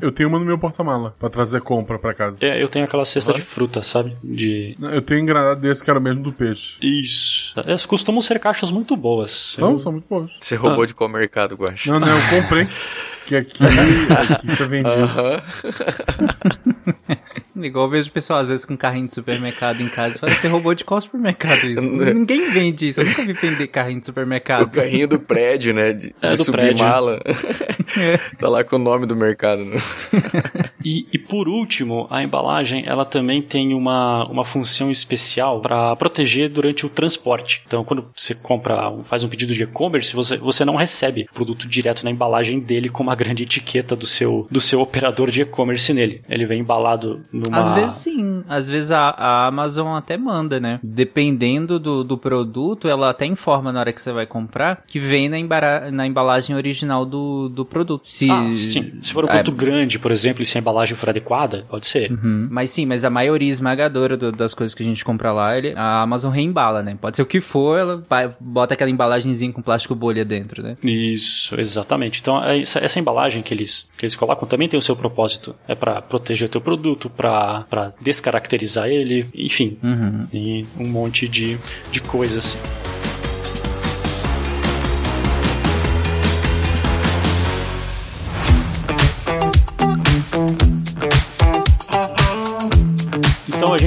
Eu tenho uma no meu porta-mala pra trazer compra pra casa. É, eu tenho aquela cesta de fruta, sabe? De Eu tenho um engranado desse que era o mesmo do peixe. isso. Elas costumam ser caixas muito boas. São, Eu- são muito bons. Você roubou de qual mercado, Guacha? Não, não, eu comprei. Que aqui, aqui isso é vendido. Igual eu vejo o pessoal às vezes com carrinho de supermercado em casa e fala, você roubou de qual supermercado isso? Ninguém vende isso, eu nunca vi vender carrinho de O supermercado. carrinho do prédio, né? De, É, de do subir prédio. mala. tá lá com o nome do mercado. Né? E, e por último, a embalagem ela também tem uma, uma função especial para proteger durante o transporte. Então, quando você compra, faz um pedido de e-commerce, você, você não recebe o produto direto na embalagem dele com uma grande etiqueta do seu, do seu operador de e-commerce nele. Ele vem embalado numa. Às vezes sim, às vezes a, a Amazon até manda, né? Dependendo do, do produto, ela até informa na hora que você vai comprar que vem na, embara- na embalagem original do, do produto. Se, Ah, sim. Se for um É, produto grande, por exemplo, e se a embalagem for adequada, pode ser. Uhum. Mas sim, mas a maioria esmagadora do- das coisas que a gente compra lá, ele, a Amazon reembala, né? Pode ser o que for, ela bota aquela embalagenzinha com plástico bolha dentro, né? Isso, exatamente. Então, é essa, essa embalagem que eles, que eles colocam também tem o seu propósito. É para proteger o teu produto, para descaracterizar ele, enfim. E um monte de, de coisas.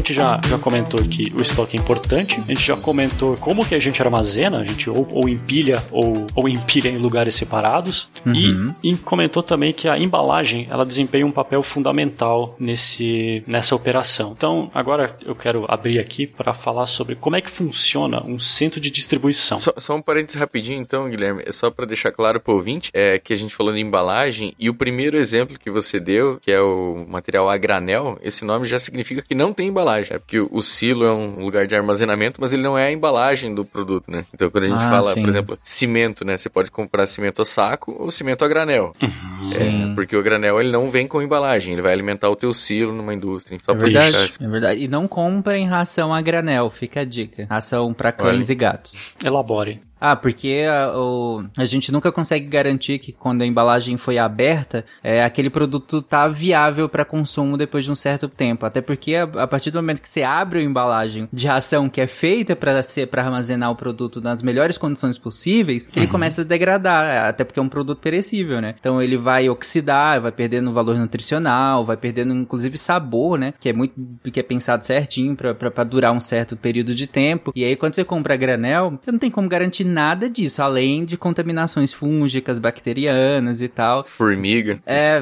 Gente já, já comentou que o estoque é importante, a gente já comentou como que a gente armazena, a gente ou, ou empilha ou, ou empilha em lugares separados, Uhum. e, e comentou também que a embalagem ela desempenha um papel fundamental nesse, nessa operação. Então agora eu quero abrir aqui para falar sobre como é que funciona um centro de distribuição. Só, só um parênteses rapidinho, então, Guilherme. É só pra deixar claro pro ouvinte é, que a gente falou de embalagem e o primeiro exemplo que você deu, que é o material a granel, esse nome já significa que não tem embalagem. É porque o, silo é um lugar de armazenamento, mas ele não é a embalagem do produto, né? Então, quando a gente Ah, fala, sim. por exemplo, cimento, né? Você pode comprar cimento a saco ou cimento a granel. Sim. É, porque o granel ele não vem com embalagem, ele vai alimentar o teu silo numa indústria. Só É verdade, assim. é verdade. E não comprem ração a granel, fica a dica. Ração pra cães Olha. e gatos. Elabore. Ah, porque a, o- a gente nunca consegue garantir que quando a embalagem foi aberta, é, aquele produto tá viável para consumo depois de um certo tempo. Até porque a, a partir do momento que você abre a embalagem de ração que é feita para ser para armazenar o produto nas melhores condições possíveis, ele começa a degradar, até porque é um produto perecível, né? Então ele vai oxidar, vai perdendo valor nutricional, vai perdendo inclusive sabor, né? Que é muito que é pensado certinho para durar um certo período de tempo. E aí quando você compra a granel, você não tem como garantir nada disso, além de contaminações fúngicas, bacterianas e tal. Formiga. É,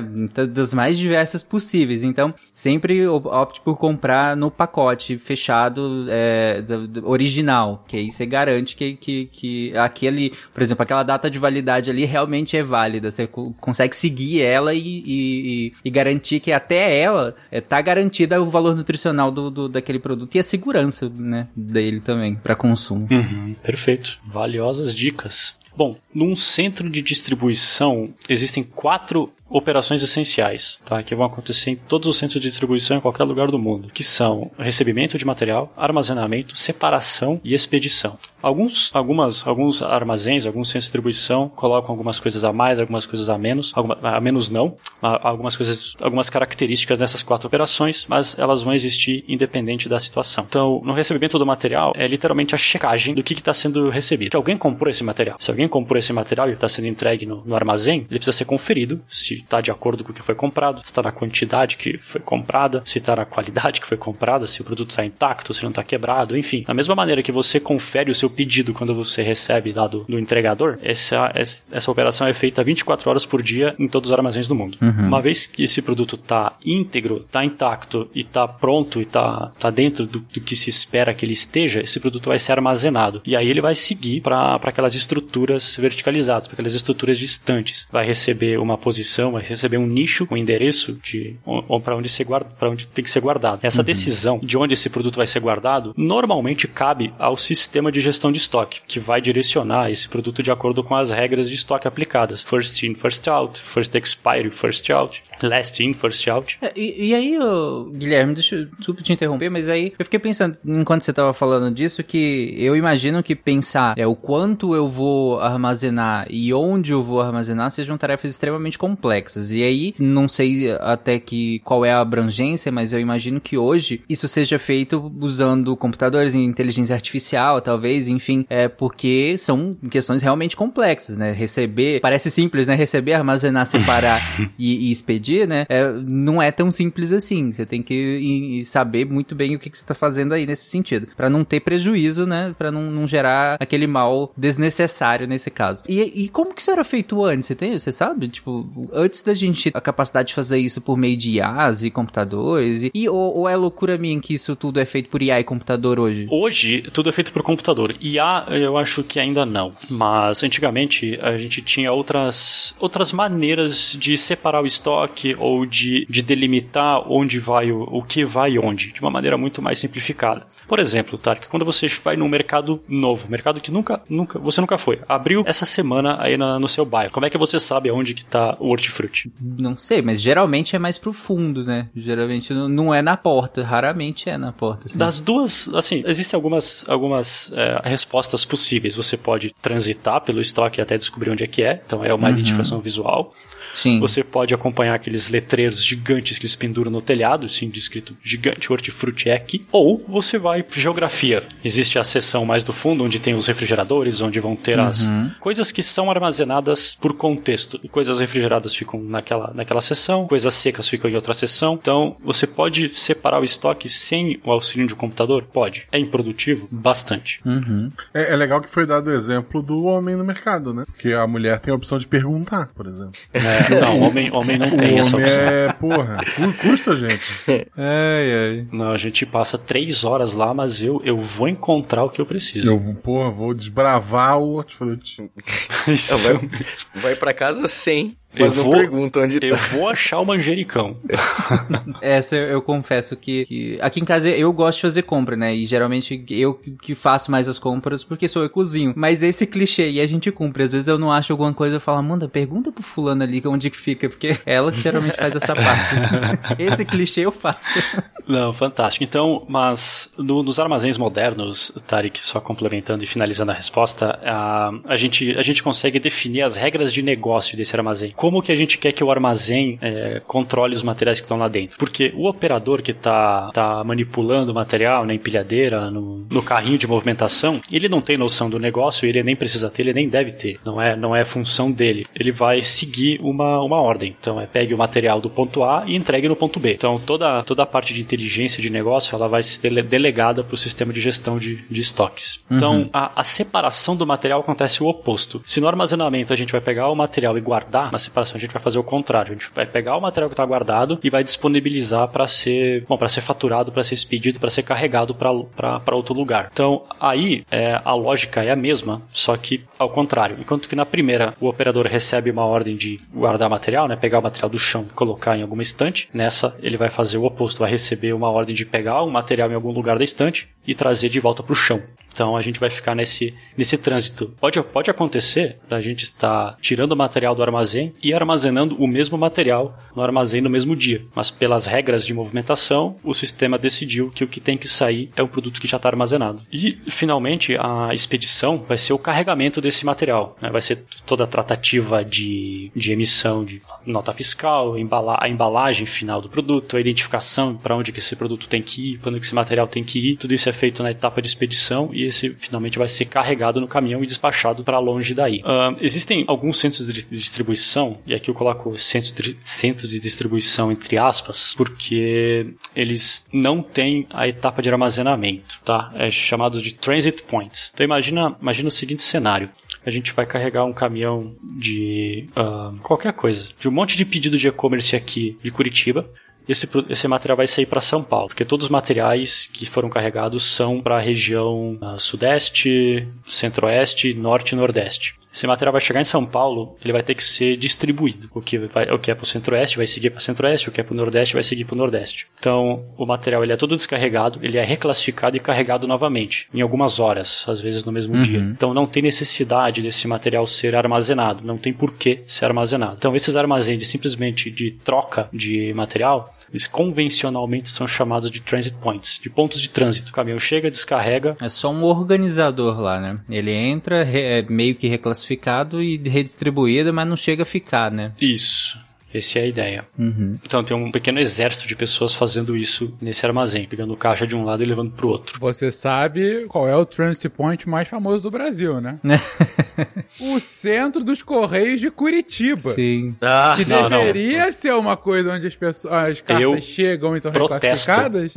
das mais diversas possíveis. Então, sempre op- opte por comprar no pacote fechado é, do- do- original, que aí você garante que, que, que aquele, por exemplo, aquela data de validade ali realmente é válida. Você co- consegue seguir ela e, e, e- garantir que até ela é, tá garantida o valor nutricional do, do- daquele produto e a segurança, né, dele também, para consumo. Uhum, perfeito. Valiosas dicas. Bom, num centro de distribuição existem quatro operações essenciais, tá? Que vão acontecer em todos os centros de distribuição em qualquer lugar do mundo, que são recebimento de material, armazenamento, separação e expedição. Alguns, algumas, alguns armazéns, alguns centros de distribuição colocam algumas coisas a mais, algumas coisas a menos, alguma, a menos não, algumas coisas, algumas características nessas quatro operações, mas elas vão existir independente da situação. Então, no recebimento do material é literalmente a checagem do que está sendo recebido. Que alguém comprou esse material. Se alguém comprou esse material e está sendo entregue no, no armazém, ele precisa ser conferido se está de acordo com o que foi comprado, se está na quantidade que foi comprada, se está na qualidade que foi comprada, se o produto está intacto, se não está quebrado, enfim. Da mesma maneira que você confere o seu pedido quando você recebe lá do, do entregador, essa, essa, operação é feita 24 horas por dia em todos os armazéns do mundo. Uma vez que esse produto está íntegro, está intacto e está pronto e está tá dentro do, do que se espera que ele esteja, esse produto vai ser armazenado. E aí ele vai seguir para aquelas estruturas verticalizadas, para aquelas estruturas distantes. Vai receber uma posição, vai receber um nicho, um endereço de para onde, ser guarda, pra onde tem que ser guardado. Essa decisão de onde esse produto vai ser guardado normalmente cabe ao sistema de gestão de estoque, que vai direcionar esse produto de acordo com as regras de estoque aplicadas. First in, first out, first expiry, first out, last in, first out. É, e, e aí, Guilherme, deixa eu desculpa te interromper, mas aí eu fiquei pensando, enquanto você tava falando disso, que eu imagino que pensar é o quanto eu vou armazenar e onde eu vou armazenar sejam tarefas extremamente complexas. E aí, não sei até que qual é a abrangência, mas eu imagino que hoje isso seja feito usando computadores e inteligência artificial, talvez, enfim, é porque são questões realmente complexas, né? Receber, parece simples, né? Receber, armazenar, separar e, e expedir, né? É, não é tão simples assim. Você tem que ir- saber muito bem o que, que você tá fazendo aí nesse sentido, Pra não ter prejuízo, né? Pra não, não gerar aquele mal desnecessário nesse caso. E, e como que isso era feito antes? Você tem, você sabe? Tipo, antes da gente ter a capacidade de fazer isso por meio de IAs e computadores, e, e ou, ou é loucura minha que isso tudo é feito por IA e computador hoje? Hoje, tudo é feito por computador. IA, eu acho que ainda não. Mas antigamente, a gente tinha outras, outras maneiras de separar o estoque ou de, de delimitar onde vai o, o que vai onde, de uma maneira muito mais simplificada. Por exemplo, Tarek, quando você vai num mercado novo, mercado que nunca, nunca, você nunca foi, abriu essa semana aí na- no seu bairro, como é que você sabe aonde que tá o hortifruti? Não sei, mas geralmente é mais pro fundo, né? Geralmente não- é na porta, raramente é na porta. assim. Das duas, assim, existem algumas, algumas é, respostas possíveis. Você pode transitar pelo estoque até descobrir onde é que é, então é uma identificação visual. Sim. Você pode acompanhar aqueles letreiros gigantes que eles penduram no telhado, assim, descrito gigante, hortifruti aqui. Ou você vai para geografia. Existe a seção mais do fundo, onde tem os refrigeradores, onde vão ter as coisas que são armazenadas por contexto. E coisas refrigeradas ficam naquela, naquela seção, coisas secas ficam em outra seção. Então, você pode separar o estoque sem o auxílio de um computador? Pode. É improdutivo? Bastante. É, é legal que foi dado o exemplo do homem no mercado, né? Porque a mulher tem a opção de perguntar, por exemplo. É, não, homem, homem não O tem essa homem opção. é, porra, cu- custa, gente. Ai, ai. Não, a gente passa três horas lá, mas eu, eu vou encontrar o que eu preciso. Eu, porra, vou desbravar o hortifruti. Vai, vai pra casa sem, mas Eu não vou- pergunta onde Eu tá. vou achar o manjericão. Essa eu, eu confesso que, que- Aqui em casa eu gosto de fazer compra, né? E geralmente eu que faço mais as compras porque sou eu que cozinho. Mas esse clichê aí a gente cumpre. Às vezes eu não acho alguma coisa eu falo, Amanda, pergunta pro fulano ali onde que fica, porque é ela que geralmente faz essa parte. esse clichê eu faço. Não, fantástico. Então, mas no- nos armazéns modernos, Tarek, só complementando e finalizando a resposta, a, a, gente, a gente consegue definir as regras de negócio desse armazém. Como que a gente quer que o armazém é, controle os materiais que estão lá dentro? Porque o operador que está tá manipulando o material na empilhadeira, no, no carrinho de movimentação, ele não tem noção do negócio, ele nem precisa ter, ele nem deve ter. Não é, não é função dele. Ele vai seguir uma, uma ordem. Então, é pegue o material do ponto A e entregue no ponto B. Então, toda, toda a parte de inteligência de negócio, ela vai ser dele- delegada para o sistema de gestão de, de estoques. Então, a, a separação do material acontece o oposto. Se no armazenamento a gente vai pegar o material e guardar, na separação a gente vai fazer o contrário. A gente vai pegar o material que está guardado e vai disponibilizar para ser, bom, para ser faturado, para ser expedido, para ser carregado para outro lugar. Então, aí é, a lógica é a mesma, só que ao contrário. Enquanto que na primeira o operador recebe uma ordem de guardar material, né, pegar o material do chão e colocar em alguma estante, nessa ele vai fazer o oposto, vai receber uma ordem de pegar um material em algum lugar da estante e trazer de volta para o chão. Então a gente vai ficar nesse, nesse trânsito. Pode, pode acontecer da gente estar tirando o material do armazém e armazenando o mesmo material no armazém no mesmo dia. Mas pelas regras de movimentação, o sistema decidiu que o que tem que sair é o produto que já está armazenado. E finalmente a expedição vai ser o carregamento desse material. né? Vai ser toda a tratativa de, de emissão de nota fiscal, a embalagem final do produto, a identificação para onde que esse produto tem que ir, para onde que esse material tem que ir. Tudo isso é feito na etapa de expedição e esse finalmente vai ser carregado no caminhão e despachado para longe daí. Ahn, existem alguns centros de distribuição, e aqui eu coloco centros de, centros de distribuição entre aspas, porque eles não têm a etapa de armazenamento, tá? É chamado de transit points. Então imagina, imagina o seguinte cenário. A gente vai carregar um caminhão de ahn, qualquer coisa, de um monte de pedido de e-commerce aqui de Curitiba, esse, esse material vai sair para São Paulo, porque todos os materiais que foram carregados são para a região ah, sudeste, centro-oeste, norte e nordeste. Esse material vai chegar em São Paulo, ele vai ter que ser distribuído. O que, vai, o que é para o centro-oeste vai seguir para centro-oeste, o que é para o nordeste vai seguir para o nordeste. Então, o material ele é todo descarregado, ele é reclassificado e carregado novamente, em algumas horas, às vezes no mesmo dia. Então, não tem necessidade desse material ser armazenado, não tem por que ser armazenado. Então, esses armazéns de simplesmente de troca de material, eles convencionalmente são chamados de transit points, de pontos de trânsito. O caminhão chega, descarrega, É só um organizador lá, né? Ele entra, é meio que reclassificado e redistribuído, mas não chega a ficar, né? Isso. Essa é a ideia. Uhum. Então tem um pequeno exército de pessoas fazendo isso nesse armazém, pegando caixa de um lado e levando pro outro. Você sabe qual é o transit point mais famoso do Brasil, né? o centro dos Correios de Curitiba. Sim. Ah, Que Não, não. deveria ser uma coisa onde as, pessoas, as cartas Eu chegam e são protesto. reclassificadas,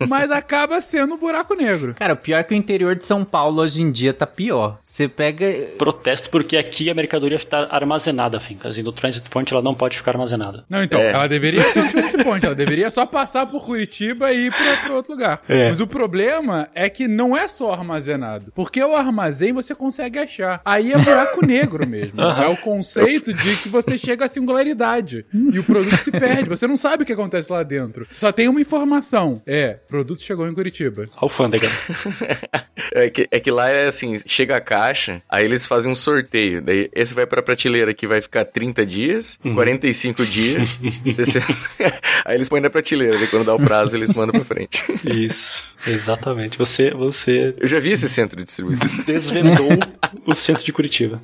mas acaba sendo um buraco negro. Cara, pior que o interior de São Paulo hoje em dia tá pior. Você pega. Protesto porque aqui a mercadoria está armazenada, Fincas, e no Transit Point ela não pode ficar armazenada. Não, então, É. ela deveria ser um transit point, ela deveria só passar por Curitiba e ir pra, pra outro lugar. É. Mas o problema é que não é só armazenado, porque o armazém você consegue achar. Aí é buraco negro mesmo. É o conceito de que você chega à singularidade e o produto se perde. Você não sabe o que acontece lá dentro. Você só tem uma informação. É, produto chegou em Curitiba. Alfândega. É que, é que lá é assim, chega a caixa, aí eles fazem um sorteio. Daí esse vai pra prateleira que vai ficar 30 dias, 45 cinco dias. Você- Aí eles põem na prateleira, quando dá o prazo eles mandam pra frente. Isso, exatamente. Você, você Eu já vi esse centro de distribuição. desvendou o centro de Curitiba.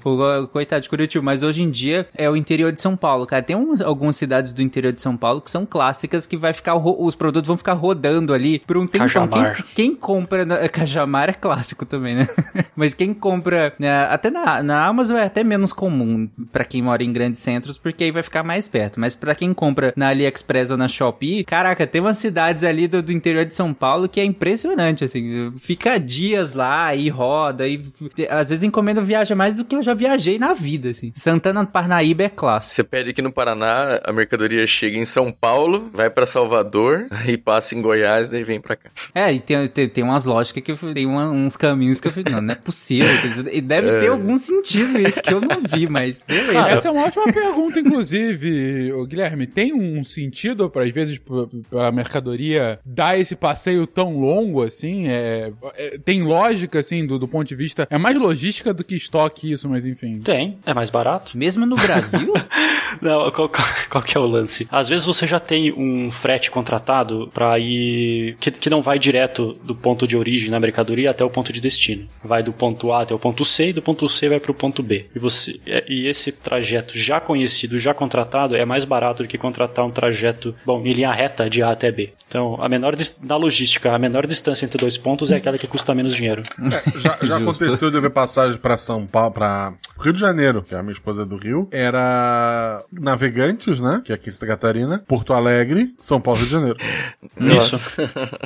Coitado de Curitiba, mas hoje em dia é o interior de São Paulo, cara. Tem uns- algumas cidades do interior de São Paulo que são clássicas que vai ficar os produtos vão ficar rodando ali por um tempão. Quem, Cajamar. quem compra na, Cajamar é clássico também, né? mas quem compra né, até na, na Amazon é até menos comum pra quem mora em grandes centros, porque aí vai ficar mais perto. Mas pra quem compra na AliExpress ou na Shopee, caraca, tem umas cidades ali do, do interior de São Paulo que é impressionante, assim. Fica dias lá e roda e às vezes encomenda viaja mais do que eu já viajei na vida, assim. Santana do Parnaíba é clássico. Você pede aqui no Paraná, a mercadoria chega em São Paulo, vai pra Salvador, aí passa em Goiás, daí vem pra cá. É, e tem, tem, tem umas lógicas que eu, tem uma- uns caminhos que eu falei, não, não é possível. E deve ter algum sentido isso que eu não vi, mas beleza. Essa é uma ótima pergunta, inclusive, ô, Guilherme. Tem um sentido para às vezes para a mercadoria dar esse passeio tão longo assim? É, é- tem lógica assim do, do ponto de vista é mais logística do que estoque isso, mas enfim. Tem, é mais barato. Mesmo no Brasil? Não, qual, qual- qual que é o lance? Às vezes você já tem um frete contratado para ir que, que não vai direto do ponto de origem da mercadoria até o ponto de destino. Vai do ponto A até o ponto C e do ponto C vai para o ponto B. E você é- e esse trajeto já conhecido, já contratado é mais barato do que contratar um trajeto, bom, em linha reta de A até B. Então, a menor na logística, a menor distância entre dois pontos é aquela que custa menos dinheiro. É, já, já aconteceu de eu ver passagem pra São Paulo, pra Rio de Janeiro, que é a minha esposa é do Rio. Era Navegantes, né? Que é aqui em Santa Catarina. Porto Alegre, São Paulo, Rio de Janeiro. Isso.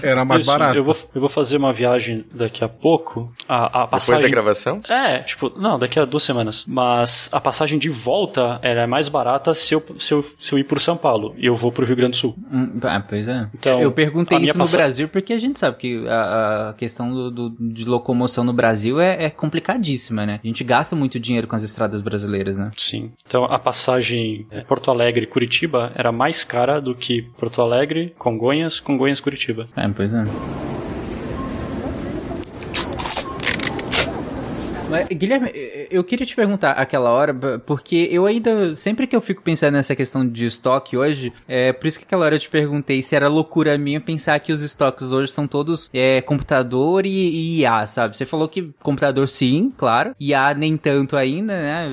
Era mais Isso, barato. Eu vou, eu vou fazer uma viagem daqui a pouco. A, a Depois passagem... da gravação? É, tipo, não, daqui a duas semanas. Mas a passagem de volta era mais barata se eu, se eu, se eu ir por São Paulo e eu vou pro Rio Grande do Sul. Hum, ah, pois é. Então, eu perguntei isso no passa- Brasil porque a gente sabe que a, a questão do, do- de locomoção no Brasil é, é complicadíssima, né? A gente gasta muito dinheiro com as estradas brasileiras, né? Sim. Então a passagem é, Porto Alegre-Curitiba era mais cara do que Porto Alegre, Congonhas, Congonhas-Curitiba. É, pois é. Mas, Guilherme, eu queria te perguntar aquela hora, porque eu ainda, sempre que eu fico pensando nessa questão de estoque hoje, é por isso que aquela hora eu te perguntei se era loucura minha pensar que os estoques hoje são todos é, computador e, e IA, sabe? Você falou que computador sim, claro, IA nem tanto ainda, né?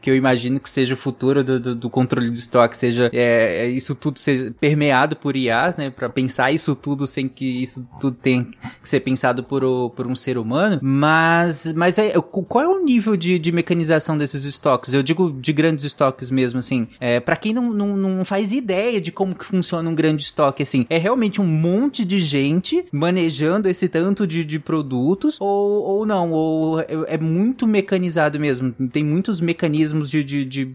Que eu imagino que seja o futuro do, do, do controle de estoque, seja é, isso tudo seja permeado por IAs, né? Pra pensar isso tudo sem que isso tudo tenha que ser pensado por, o, por um ser humano. Mas, mas é, qual é o nível de, de mecanização desses estoques? Eu digo de grandes estoques mesmo, assim. É, para quem não, não, não faz ideia de como que funciona um grande estoque, assim, é realmente um monte de gente manejando esse tanto de, de produtos ou, ou não? Ou é, é muito mecanizado mesmo? Tem muitos mecanismos de, de, de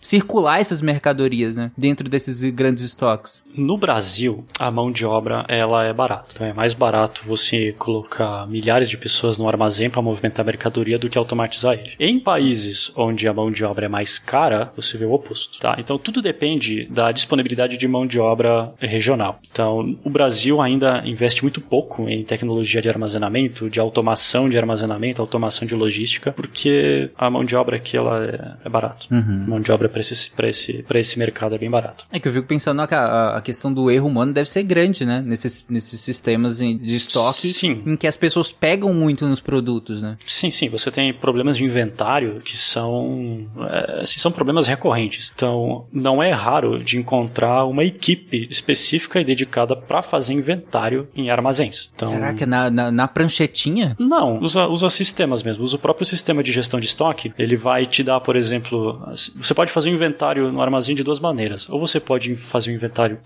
circular essas mercadorias, né? Dentro desses grandes estoques. No Brasil, a mão de obra ela é barata. Então é mais barato você colocar milhares de pessoas no armazém para movimentar a mercadoria do que automatizar ele. Em países onde a mão de obra é mais cara, você vê o oposto, tá? Então tudo depende da disponibilidade de mão de obra regional. Então o Brasil ainda investe muito pouco em tecnologia de armazenamento, de automação de armazenamento, automação de logística, porque a mão de obra aqui ela é, é barato. Uhum. Mão de obra para esse, pra esse, pra esse mercado é bem barato. É que eu fico pensando que a, a questão do erro humano deve ser grande, né? Nesses, nesses sistemas em- de estoque Sim. em que as pessoas pegam muito nos produtos, né? Sim, sim, você tem problemas de inventário que são, é, assim, são problemas recorrentes. Então, não é raro de encontrar uma equipe específica e dedicada para fazer inventário em armazéns. Então, Caraca, na, na, na pranchetinha? não, usa, usa sistemas mesmo. Usa o próprio sistema de gestão de estoque. Ele vai te dar, por exemplo, assim, você pode fazer um inventário no armazém de duas maneiras. Ou você pode fazer um inventário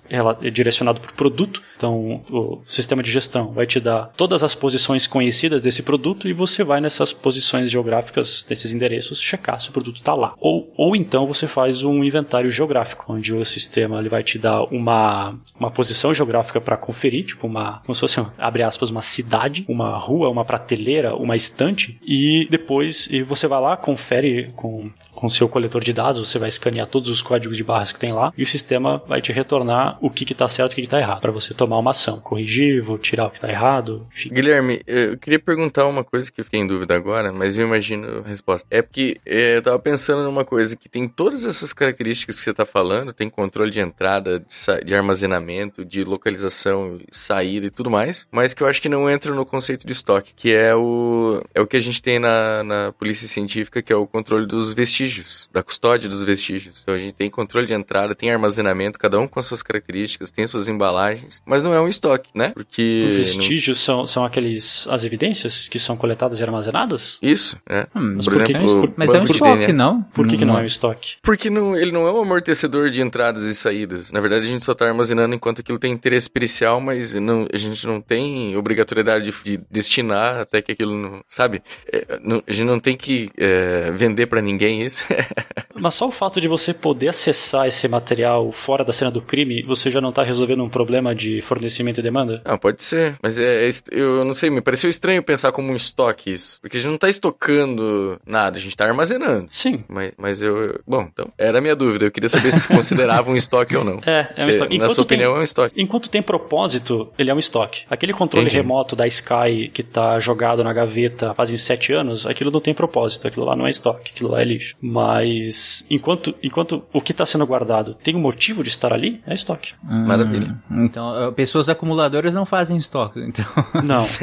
direcionado por produto. Então, o sistema de gestão vai te dar todas as posições conhecidas desse produto e você vai nessas posições geográficas, desses endereços, checar se o produto está lá. Ou, ou então você faz um inventário geográfico, onde o sistema ele vai te dar uma, uma posição geográfica para conferir, tipo uma, como se fosse, abre aspas, uma cidade, uma rua, uma prateleira, uma estante, e depois e você vai lá, confere com com seu coletor de dados, você vai escanear todos os códigos de barras que tem lá e o sistema vai te retornar o que está certo e o que está errado, para você tomar uma ação, corrigir, vou tirar o que está errado, enfim. Guilherme, eu queria perguntar uma coisa que eu fiquei em dúvida agora, mas eu imagino resposta. É porque é, eu tava pensando numa coisa que tem todas essas características que você tá falando, tem controle de entrada, de, de armazenamento, de localização, saída e tudo mais, mas que eu acho que não entra no conceito de estoque, que é o, é o que a gente tem na, na polícia científica, que é o controle dos vestígios, da custódia dos vestígios. Então a gente tem controle de entrada, tem armazenamento, cada um com as suas características, tem suas embalagens, mas não é um estoque, né? Porque. Os vestígios não... são, são aqueles. as evidências que são coletadas e armazenadas? Isso, é. Hum, por exemplo, mas é um estoque, não? Por que, que não é um estoque? Porque não, ele não é um amortecedor de entradas e saídas. Na verdade, a gente só está armazenando enquanto aquilo tem interesse pericial, mas não, a gente não tem obrigatoriedade de, de destinar até que aquilo não. Sabe? É, não, a gente não tem que é, vender para ninguém isso. mas só o fato de você poder acessar esse material fora da cena do crime, você já não está resolvendo um problema de fornecimento e demanda? Ah, pode ser. Mas é, é, eu não sei, me pareceu estranho pensar como um estoque isso. Porque a gente não está estocando nada, a gente está armazenando. Sim. Mas, mas eu. Bom, então, era a minha dúvida. Eu queria saber se considerava um estoque ou não. É, é um estoque. Na sua opinião, tem, é um estoque. Enquanto tem propósito, ele é um estoque. Aquele controle Entendi. remoto da Sky que tá jogado na gaveta fazem sete anos, aquilo não tem propósito. Aquilo lá não é estoque, aquilo lá é lixo. Mas enquanto, enquanto o que está sendo guardado tem um motivo de estar ali, é estoque. Hum, Maravilha. Então, pessoas acumuladoras não fazem estoque, então. Não.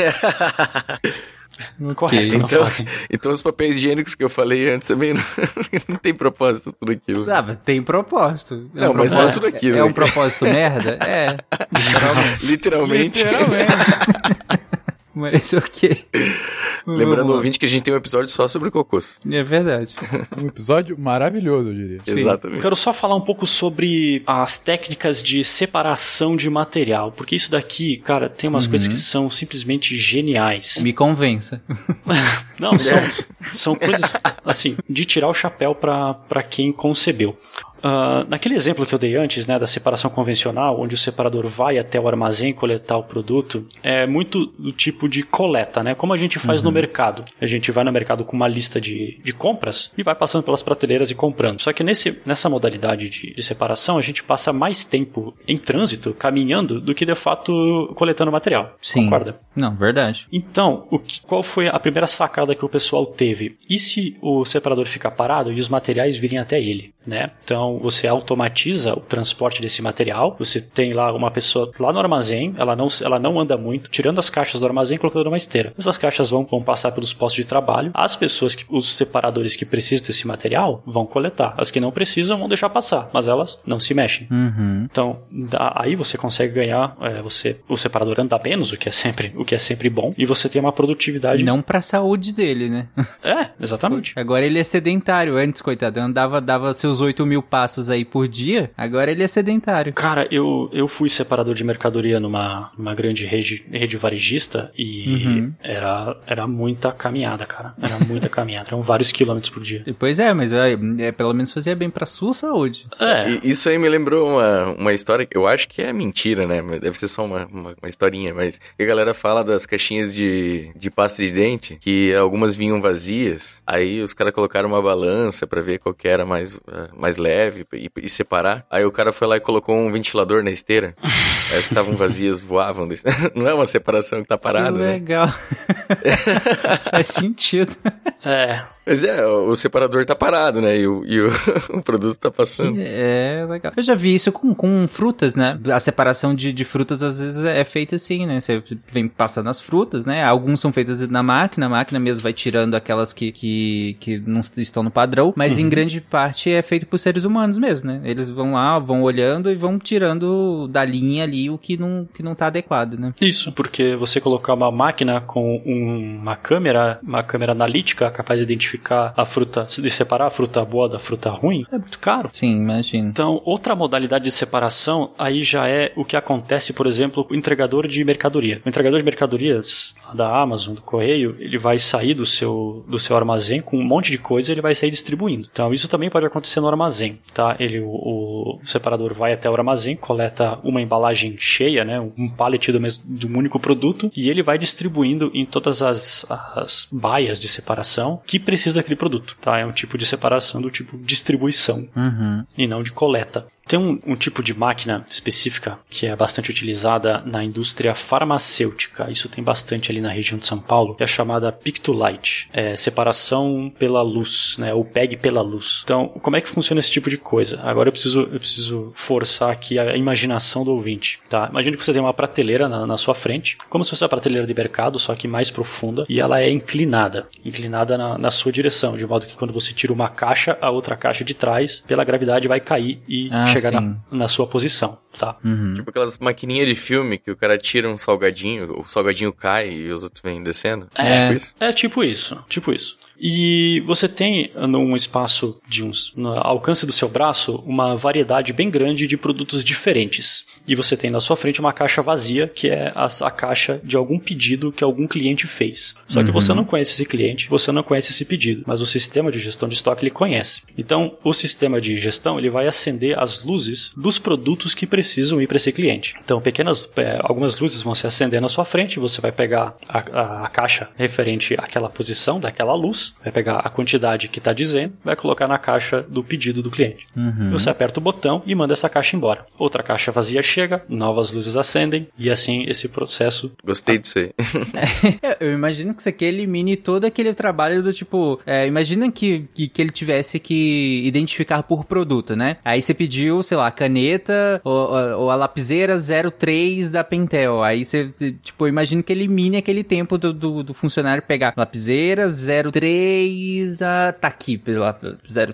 Correto, então, então os papéis higiênicos que eu falei antes também não, não tem propósito tudo aquilo. Ah, tem propósito. É não, um mas propósito, não é tudo aquilo. É, é um propósito merda? É. Literalmente. Literalmente. Mas ok. Lembrando, ouvinte, que a gente tem um episódio só sobre cocôs. É verdade. um episódio maravilhoso, eu diria. Sim. Exatamente. Eu quero só falar um pouco sobre as técnicas de separação de material, porque isso daqui, cara, tem umas uhum. coisas que são simplesmente geniais. Me convença. Não, são, são coisas, assim, de tirar o chapéu para quem concebeu. Uh, naquele exemplo que eu dei antes, né, da separação convencional, onde o separador vai até o armazém coletar o produto, é muito do tipo de coleta, né? Como a gente faz uhum. no mercado. A gente vai no mercado com uma lista de, de compras e vai passando pelas prateleiras e comprando. Só que nesse, nessa modalidade de, de separação, a gente passa mais tempo em trânsito, caminhando, do que de fato coletando material. Sim. Concorda? Não, verdade. Então, o que, qual foi a primeira sacada que o pessoal teve? E se o separador ficar parado e os materiais virem até ele, né? Então, então você automatiza o transporte desse material. Você tem lá uma pessoa lá no armazém, ela não, ela não anda muito, tirando as caixas do armazém e colocando numa esteira. Essas caixas vão, vão passar pelos postos de trabalho. As pessoas, que, os separadores que precisam desse material, vão coletar. As que não precisam vão deixar passar, mas elas não se mexem. Uhum. Então aí você consegue ganhar, é, você o separador anda menos, o que é sempre o que é sempre bom, e você tem uma produtividade. Não para a saúde dele, né? É, exatamente. Agora ele é sedentário. Antes, coitado, andava dava seus 8 mil passos passos aí por dia, agora ele é sedentário. Cara, eu, eu fui separador de mercadoria numa, numa grande rede, rede varejista e uhum. era, era muita caminhada, cara. Era muita caminhada. Eram vários quilômetros por dia. Pois é, mas é, é, pelo menos fazia bem pra sua saúde. É. E, isso aí me lembrou uma, uma história que eu acho que é mentira, né? Deve ser só uma, uma, uma historinha, mas a galera fala das caixinhas de, de pasta de dente, que algumas vinham vazias, aí os caras colocaram uma balança para ver qual que era mais, uh, mais leve leve e, e, separar. Aí o cara foi lá e colocou um ventilador na esteira. Aí as que estavam vazias voavam. Não é uma separação que tá parada. Que né? legal. Né? Faz sentido. É. Mas é, o separador tá parado, né? E o, e o, o produto tá passando. É, legal. Eu já vi isso com, com frutas, né? A separação de, de frutas às vezes é feita assim, né? Você vem passando as frutas, né? Alguns são feitas na máquina, a máquina mesmo vai tirando aquelas que, que, que não estão no padrão, mas uhum. em grande parte é feito por seres humanos mesmo, né? Eles vão lá, vão olhando e vão tirando da linha ali o que não, que não tá adequado, né? Isso, porque você colocar uma máquina com um, uma câmera, uma câmera analítica capaz de identificar identificar a fruta, de separar a fruta boa da fruta ruim, é muito caro. Sim, imagino. Então, outra modalidade de separação aí já é o que acontece, por exemplo, com o entregador de mercadoria. O entregador de mercadorias da Amazon, do correio, ele vai sair do seu, do seu armazém com um monte de coisa e ele vai sair distribuindo. Então, isso também pode acontecer no armazém, tá? Ele, o, o separador vai até o armazém, coleta uma embalagem cheia, né? Um pallet do mesmo, de um único produto e ele vai distribuindo em todas as, as baias de separação que precisam daquele produto, tá? É um tipo de separação do tipo distribuição uhum. e não de coleta. Tem um, um, tipo de máquina específica que é bastante utilizada na indústria farmacêutica. Isso tem bastante ali na região de São Paulo, que é chamada Pictolite. É separação pela luz, né? Ou PEG pela luz. Então, como é que funciona esse tipo de coisa? Agora eu preciso, eu preciso forçar aqui a imaginação do ouvinte, tá? Imagine que você tem uma prateleira na, na sua frente, como se fosse a prateleira de mercado, só que mais profunda, e ela é inclinada, inclinada na, na sua direção, de modo que quando você tira uma caixa, a outra caixa de trás, pela gravidade, vai cair e ah, chegar na, na, sua posição, tá? Uhum. Tipo aquelas maquininhas de filme que o cara tira um salgadinho, o salgadinho cai e os outros vêm descendo. É, tipo isso. É tipo isso, tipo isso. E você tem num espaço de uns no alcance do seu braço uma variedade bem grande de produtos diferentes. E você tem na sua frente uma caixa vazia, que é a, a caixa de algum pedido que algum cliente fez. Só que uhum. você não conhece esse cliente, você não conhece esse pedido, mas o sistema de gestão de estoque ele conhece. Então, o sistema de gestão ele vai acender as luzes dos produtos que precisam ir para esse cliente. Então, pequenas, é, algumas luzes vão se acender na sua frente, você vai pegar a, a, a caixa referente àquela posição daquela luz vai pegar a quantidade que está dizendo, vai colocar na caixa do pedido do cliente. Uhum. Você aperta o botão e manda essa caixa embora. Outra caixa vazia chega, novas luzes acendem e assim esse processo. Gostei disso aí. É, eu imagino que isso aqui elimine todo aquele trabalho do tipo. É, imagina que, que, que, ele tivesse que identificar por produto, né? Aí você pediu, sei lá, a caneta ou, ou, a lapiseira 03 da Pentel. Aí você, tipo, imagina que elimine aquele tempo do, do, do funcionário pegar lapiseira 03 03, ah, tá aqui, pela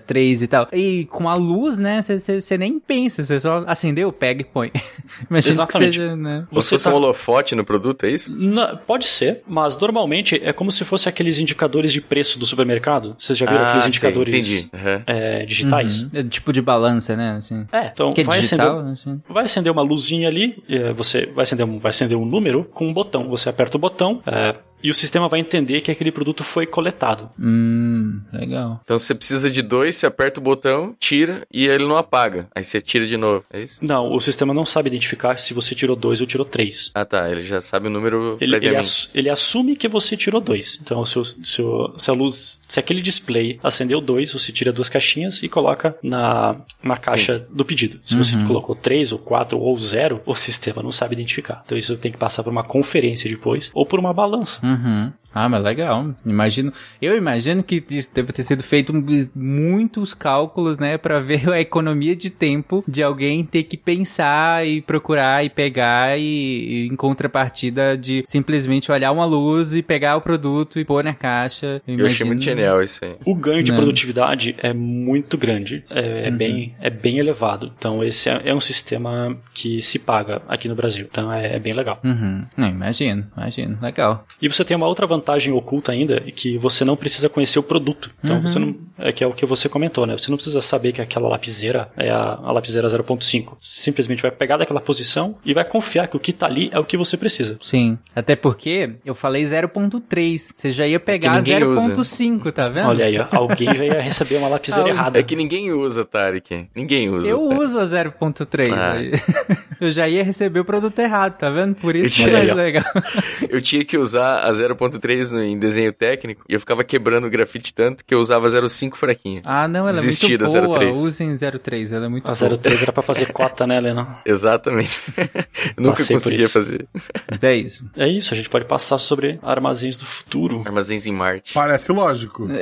03 e tal. E com a luz, né, você nem pensa, você só acendeu, pega e põe. Imagina Exatamente. Seja, né? Você fosse tá... um holofote no produto, é isso? Não, pode ser, mas normalmente é como se fosse aqueles indicadores de preço do supermercado. Vocês já viram ah, aqueles indicadores uhum. é, digitais? Uhum. É, tipo de balança, né? Assim. É, então que é vai, digital, acender, assim. vai acender uma luzinha ali, é, você vai acender, vai acender um número com um botão. Você aperta o botão, é, e o sistema vai entender que aquele produto foi coletado. Hum, legal. Então você precisa de dois, você aperta o botão, tira e ele não apaga. Aí você tira de novo, é isso? Não, o sistema não sabe identificar se você tirou dois ou tirou três. Ah tá, ele já sabe o número ele, ele, ass, ele, assume que você tirou dois. Então seu, seu, se a luz, se aquele display acendeu dois, você tira duas caixinhas e coloca na, na caixa Sim. do pedido. Se uhum. você colocou três ou quatro ou zero, o sistema não sabe identificar. Então isso tem que passar por uma conferência depois ou por uma balança. Uhum. Uhum. Ah, mas legal. Imagino, eu imagino que deve ter sido feito muitos cálculos, né, para ver a economia de tempo de alguém ter que pensar e procurar e pegar e, e, em contrapartida de simplesmente olhar uma luz e pegar o produto e pôr na caixa. Eu, eu achei muito genial isso aí. O ganho de Não. produtividade é muito grande, é, é uhum. bem, é bem elevado. Então esse é, é, um sistema que se paga aqui no Brasil. Então é, é bem legal. Uhum. Não, imagino, imagino, legal. E você tem uma outra vantagem oculta ainda, que você não precisa conhecer o produto. Então uhum. você não. É que é o que você comentou, né? Você não precisa saber que aquela lapiseira é a, a lapiseira 0.5. Simplesmente vai pegar daquela posição e vai confiar que o que tá ali é o que você precisa. Sim. Até porque eu falei 0.3. Você já ia pegar 0.5, tá vendo? Olha aí, alguém já ia receber uma lapiseira errada. É que ninguém usa, Tarek. Ninguém usa. Eu tá? uso a 0.3. Ah. eu já ia receber o produto errado, tá vendo? Por isso que é mais legal. eu tinha que usar a 0.3 em desenho técnico e eu ficava quebrando o grafite tanto que eu usava 0.5 fraquinha. Ah, não, ela Desistir é muito boa. 03. Usem 03, ela é muito a boa. 03 era pra fazer cota, né, Helena? Exatamente. Nunca Passei conseguia fazer. Mas é isso. É isso, a gente pode passar sobre armazéns do futuro. Armazéns em Marte. Parece lógico.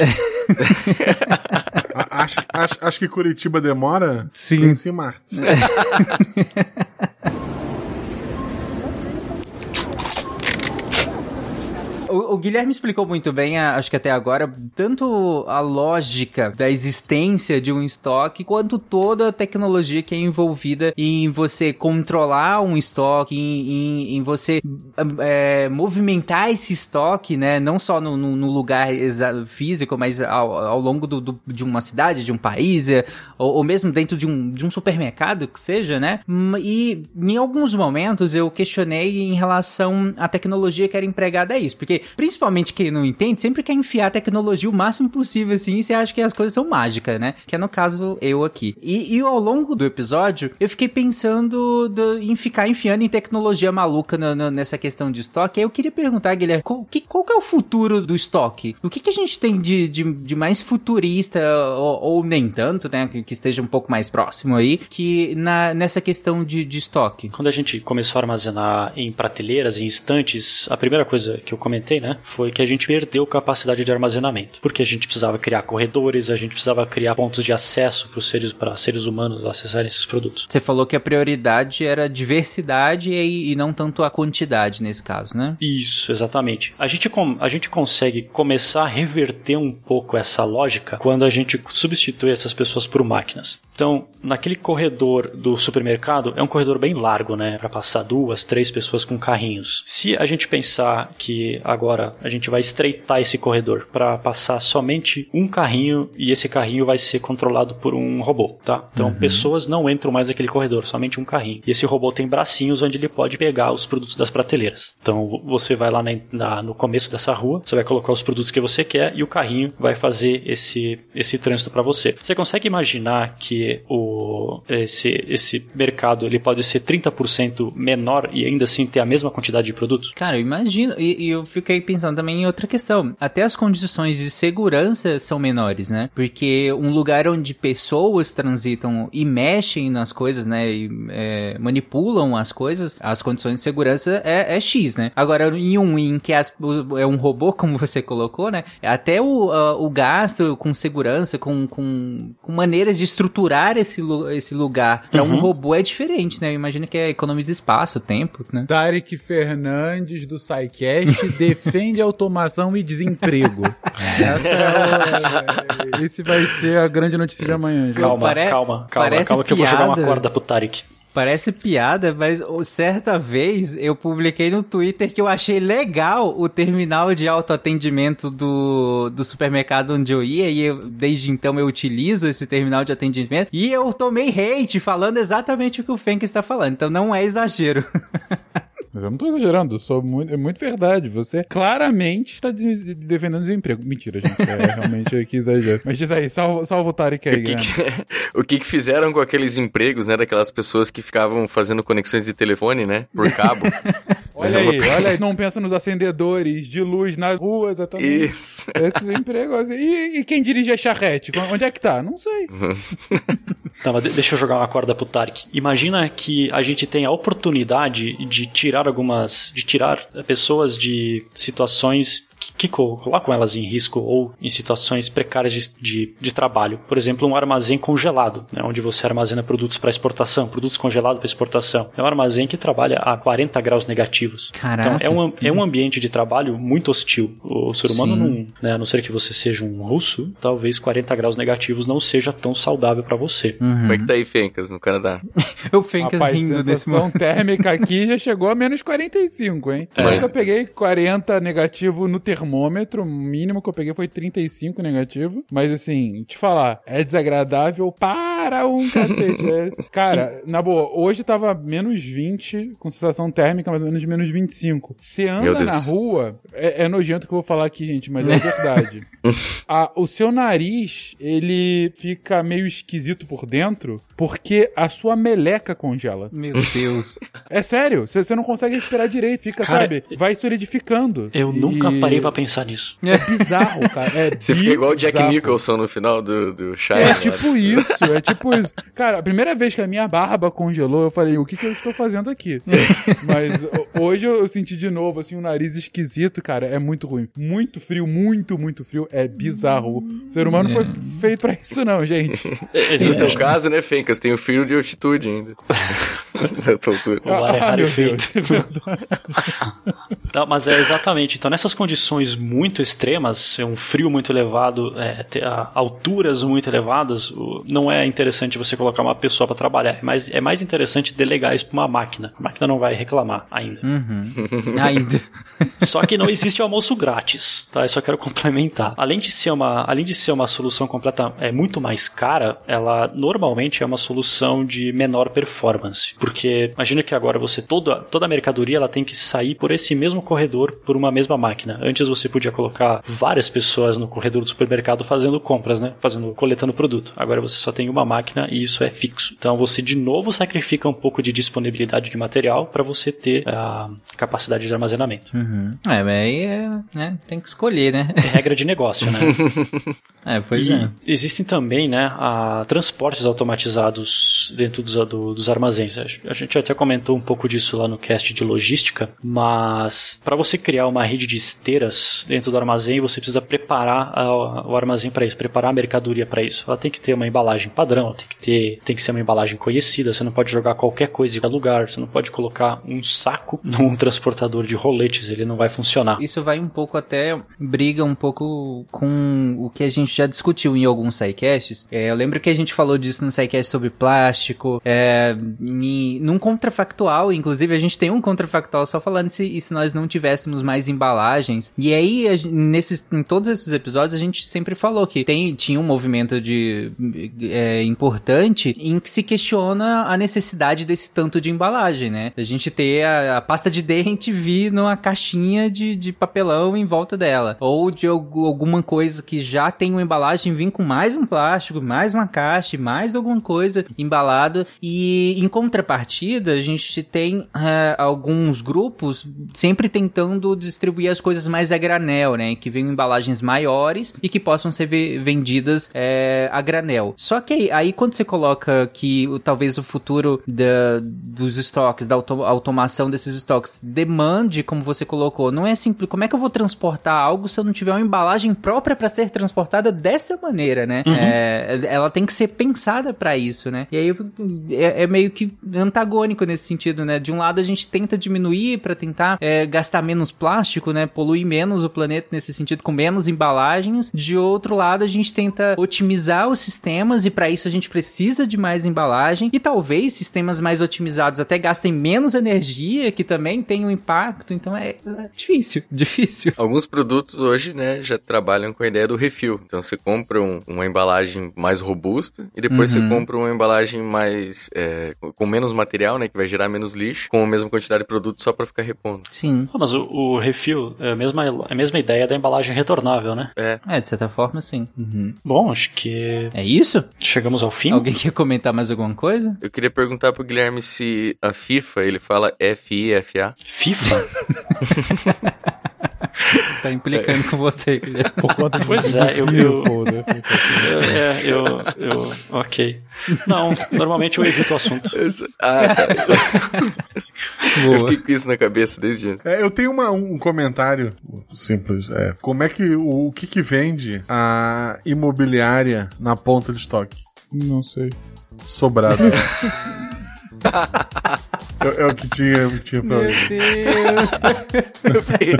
acho, acho, acho que Curitiba demora? Sim. Pense em Marte. O, Guilherme explicou muito bem, acho que até agora, tanto a lógica da existência de um estoque, quanto toda a tecnologia que é envolvida em você controlar um estoque, em, em, em você é, movimentar esse estoque, né? Não só no, no, no lugar físico, mas ao, ao longo do, do, de uma cidade, de um país, é, ou, ou, mesmo dentro de um, de um supermercado, que seja, né? E em alguns momentos eu questionei em relação à tecnologia que era empregada a isso, porque Principalmente quem não entende, sempre quer enfiar a tecnologia o máximo possível, assim, e você acha que as coisas são mágicas, né? Que é no caso eu aqui. E, e ao longo do episódio, eu fiquei pensando do, em ficar enfiando em tecnologia maluca no, no, nessa questão de estoque. Aí eu queria perguntar, Guilherme, qual que, qual que é o futuro do estoque? O que, que a gente tem de, de, de mais futurista, ou, ou, nem tanto, né? Que, que, esteja um pouco mais próximo aí, que na, nessa questão de, de estoque? Quando a gente começou a armazenar em prateleiras, em estantes, a primeira coisa que eu comentei, né? Foi que a gente perdeu capacidade de armazenamento. Porque a gente precisava criar corredores, a gente precisava criar pontos de acesso para seres, seres humanos acessarem esses produtos. Você falou que a prioridade era diversidade e, e não tanto a quantidade nesse caso, né? Isso, exatamente. A gente, a gente consegue começar a reverter um pouco essa lógica quando a gente substitui essas pessoas por máquinas. Então, naquele corredor do supermercado, é um corredor bem largo, né? Para passar duas, três pessoas com carrinhos. Se a gente pensar que agora a gente vai estreitar esse corredor para passar somente um carrinho e esse carrinho vai ser controlado por um robô, tá? Então, uhum. pessoas não entram mais naquele corredor, somente um carrinho. E esse robô tem bracinhos onde ele pode pegar os produtos das prateleiras. Então, você vai lá na, na, no começo dessa rua, você vai colocar os produtos que você quer e o carrinho vai fazer esse, esse trânsito para você. Você consegue imaginar que o, esse, esse mercado ele pode ser 30% menor e ainda assim ter a mesma quantidade de produtos? Cara, eu imagino. E, e, eu fiquei pensando também em outra questão. Até as condições de segurança são menores, né? Porque um lugar onde pessoas transitam e mexem nas coisas, né? E é, manipulam as coisas, as condições de segurança é, é X, né? Agora, em um em que as, é um robô, como você colocou, né? Até o, uh, o gasto com segurança, com, com, com maneiras de estruturar esse, esse lugar para uhum. um robô é diferente, né? Eu imagino que é economiza espaço, tempo, né? Tarek Fernandes do SciCast defende automação e desemprego. Essa é o, esse vai ser a grande notícia de amanhã. Calma, Pare... calma, calma, calma que eu vou jogar uma corda pro Tarek. Parece piada, mas certa vez eu publiquei no Twitter que eu achei legal o terminal de autoatendimento do, do supermercado onde eu ia, e eu, desde então eu utilizo esse terminal de atendimento, e eu tomei hate falando exatamente o que o Fenk está falando, então não é exagero. Mas eu não tô exagerando, sou muito, é muito verdade. Você claramente está de, defendendo desemprego. Mentira, gente. É realmente aqui exagero. Mas diz aí, salva, salva o Tarek aí, o que, que, o que, que fizeram com aqueles empregos, né? Daquelas pessoas que ficavam fazendo conexões de telefone, né? Por cabo. olha aí, olha aí. Não pensa nos acendedores de luz nas ruas, exatamente. Isso. Esses empregos. E, e quem dirige a charrete? Onde é que tá? Não sei. Mas deixa eu jogar uma corda pro Tarek. Imagina que a gente tem a oportunidade de tirar algumas. de tirar pessoas de situações que colocam elas em risco ou em situações precárias de, de, de trabalho. Por exemplo, um armazém congelado, né, onde você armazena produtos para exportação, produtos congelados para exportação. É um armazém que trabalha a 40 graus negativos. Caraca. Então, é um, é um ambiente de trabalho muito hostil. O ser humano, não, né, a não ser que você seja um russo, talvez 40 graus negativos não seja tão saudável para você. Uhum. Como é que tá aí, Fencas, no Canadá? o Fencas Rapaz, rindo desse momento. térmica aqui já chegou a menos 45, hein? É. Eu peguei 40 negativo no termômetro, o mínimo que eu peguei foi 35 negativo. Mas assim, te falar, é desagradável para um cacete. É... Cara, na boa, hoje tava menos 20, com sensação térmica mais ou menos de menos 25. Você anda na rua, é, é nojento que eu vou falar aqui, gente, mas é verdade. a, o seu nariz, ele fica meio esquisito por dentro, porque a sua meleca congela. Meu Deus. É sério, você não consegue respirar direito, fica, cara, sabe, vai solidificando. Eu e... nunca parei pra pensar nisso. É bizarro, cara. É você fica igual o Jack Nicholson no final do, do Shine. É tipo isso, é tipo isso. Cara, a primeira vez que a minha barba congelou, eu falei, o que, que eu estou fazendo aqui? Mas hoje eu senti de novo, assim, um nariz esquisito, cara, é muito ruim. Muito frio, muito, muito frio. É bizarro. O ser humano é. foi feito pra isso não, gente. No teu caso, né, Fencas? Lucas, tem o filho de altitude ainda. da altura. O ar é rarefeito. Não, mas é exatamente. Então, nessas condições muito extremas, um frio muito elevado, é, alturas muito elevadas, não é interessante você colocar uma pessoa para trabalhar. É mais, é mais interessante delegar isso para uma máquina. A máquina não vai reclamar ainda. Uhum. ainda. Só que não existe almoço grátis, tá? Eu só quero complementar. Além de ser uma, além de ser uma solução completa, é muito mais cara, ela normalmente é uma solução de menor performance. Porque imagina que agora você toda toda a mercadoria ela tem que sair por esse mesmo corredor por uma mesma máquina. Antes você podia colocar várias pessoas no corredor do supermercado fazendo compras, né? Fazendo, coletando produto. Agora você só tem uma máquina e isso é fixo. Então você de novo sacrifica um pouco de disponibilidade de material para você ter a capacidade de armazenamento. Uhum. É, mas aí é, né, tem que escolher, né? É regra de negócio, né? é, pois e é. Existem também, né, a, transportes automatizados dentro dos, do, dos armazéns. A gente até comentou um pouco disso lá no cast de logística, mas para você criar uma rede de esteiras dentro do armazém, você precisa preparar a, o armazém para isso, preparar a mercadoria para isso. Ela tem que ter uma embalagem padrão, tem que ter, tem que ser uma embalagem conhecida. Você não pode jogar qualquer coisa em qualquer lugar. Você não pode colocar um saco num transportador de roletes, ele não vai funcionar. Isso vai um pouco até briga um pouco com o que a gente já discutiu em alguns sidecasts. É, eu lembro que a gente falou disso no sidecast sobre plástico, é, em, num contrafactual, inclusive a gente tem um contrafactual só falando se, se nós não tivéssemos mais embalagens. E aí, a, nesses, em todos esses episódios, a gente sempre falou que tem, tinha um movimento de é, importante em que se questiona a necessidade desse tanto de embalagem, né? A gente ter a, a pasta de dente vir numa caixinha de, de papelão em volta dela. Ou de alguma coisa que já tem uma embalagem vir com mais um plástico, mais uma caixa, mais alguma coisa embalado. E em contrapartida, a gente tem uh, alguns grupos sempre tentando distribuir as coisas mais a granel, né? Que venham embalagens maiores e que possam ser vendidas é, a granel. Só que aí, aí, quando você coloca que talvez o futuro da, dos estoques, da auto, automação desses estoques demande, como você colocou, não é simples. Como é que eu vou transportar algo se eu não tiver uma embalagem própria para ser transportada dessa maneira, né? Uhum. É, ela tem que ser pensada para isso, né? E aí é, é, meio que antagônico nesse sentido, né? De um lado a gente tenta diminuir para tentar é, gastar menos plástico, né? Poluir menos o planeta nesse sentido com menos embalagens. De outro lado a gente tenta otimizar os sistemas e para isso a gente precisa de mais embalagem e talvez sistemas mais otimizados até gastem menos energia, que também tem um impacto. Então é, é difícil, difícil. Alguns produtos hoje, né, já trabalham com a ideia do refil. Então você compra um, uma embalagem mais robusta e depois uhum. você compra uma embalagem mais é, com menos material, né, que vai gerar menos lixo, com a mesma quantidade de produto só para ficar repondo. Sim. Ah, mas o, o, refil é a mesma, é a mesma ideia da embalagem retornável, né? É. É, de certa forma, sim. Uhum. Bom, acho que. É isso? Chegamos ao fim. Alguém quer comentar mais alguma coisa? Eu queria perguntar pro Guilherme se a FIFA, ele fala F-I-F-A. FIFA? tá implicando é. com você, Guilherme. Por conta de pois é, eu, eu, eu, é, eu, eu, ok. Não, normalmente eu evito o assunto. Ah, tá. eu fiquei com isso na cabeça desde antes. É, eu tenho uma, um comentário simples. É, como é que o, o que que vende a imobiliária na ponta de estoque? Não sei. Sobrado. É, é, o que tinha, o que tinha pra Meu Deus. eu, fiquei,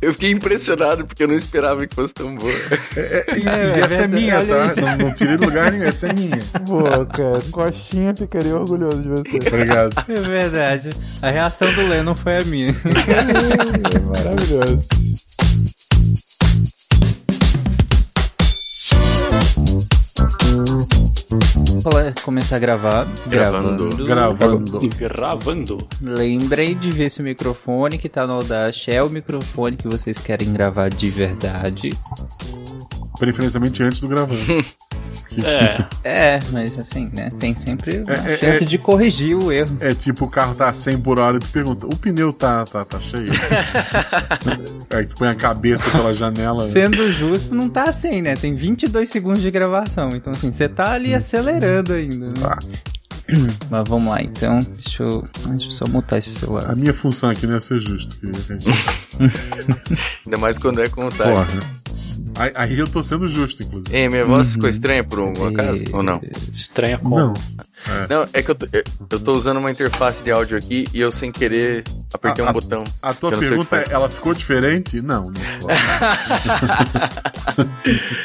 eu fiquei impressionado porque eu não esperava que fosse tão boa. É, é, e, é, essa é minha, tá? Não, não, tirei do lugar nenhum, essa é minha. Boa, cara. Coxinha ficaria orgulhoso de você. Obrigado. É verdade. A reação do Lennon foi a minha. é maravilhoso. começar a gravar. Gravando. Gravando. Gravando. Lembrei de ver se o microfone que tá no Audash é o microfone que vocês querem gravar de verdade. Preferencialmente antes do gravando. É. É, mas assim, né? Tem sempre a é, é, chance é, de corrigir o erro. É tipo o carro tá 100 por hora e tu pergunta: o pneu tá, tá, tá cheio? Aí tu põe a cabeça pela janela. Sendo justo, não tá 100, né? Tem 22 segundos de gravação. Então, assim, você tá ali acelerando ainda. Né? Tá. Mas vamos lá, então. Deixa eu, deixa eu só mutar esse celular. A minha função aqui não é ser justo. Ainda mais quando é contar. Porra. Aí, aí, eu tô sendo justo, inclusive. Ei, minha voz uhum. ficou estranha por algum acaso? Ou não? Estranha como? Não. É. Não, é que eu tô, eu tô usando uma interface de áudio aqui e eu sem querer apertei a, um a, botão. A tua pergunta é, ela ficou diferente? Não, não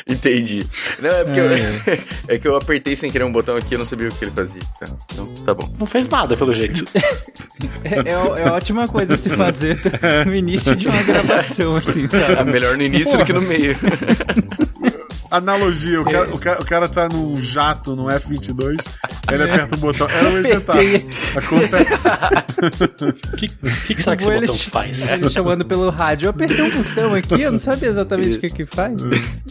Entendi. Não, é porque é. Eu, é que eu apertei sem querer um botão aqui e eu não sabia o que ele fazia. Então tá bom. Não fez nada, pelo jeito. é, é, é ótima coisa se fazer no início de uma gravação, assim, sabe? É melhor no início do que no meio. Analogia, o cara, o, cara, o cara tá num jato, no F-22, Ele aperta o botão. É o editar. Acontece. O que, que, que será que esse botão faz? ele chamando pelo rádio. Eu apertei um botão aqui, eu não sabia exatamente o que que faz.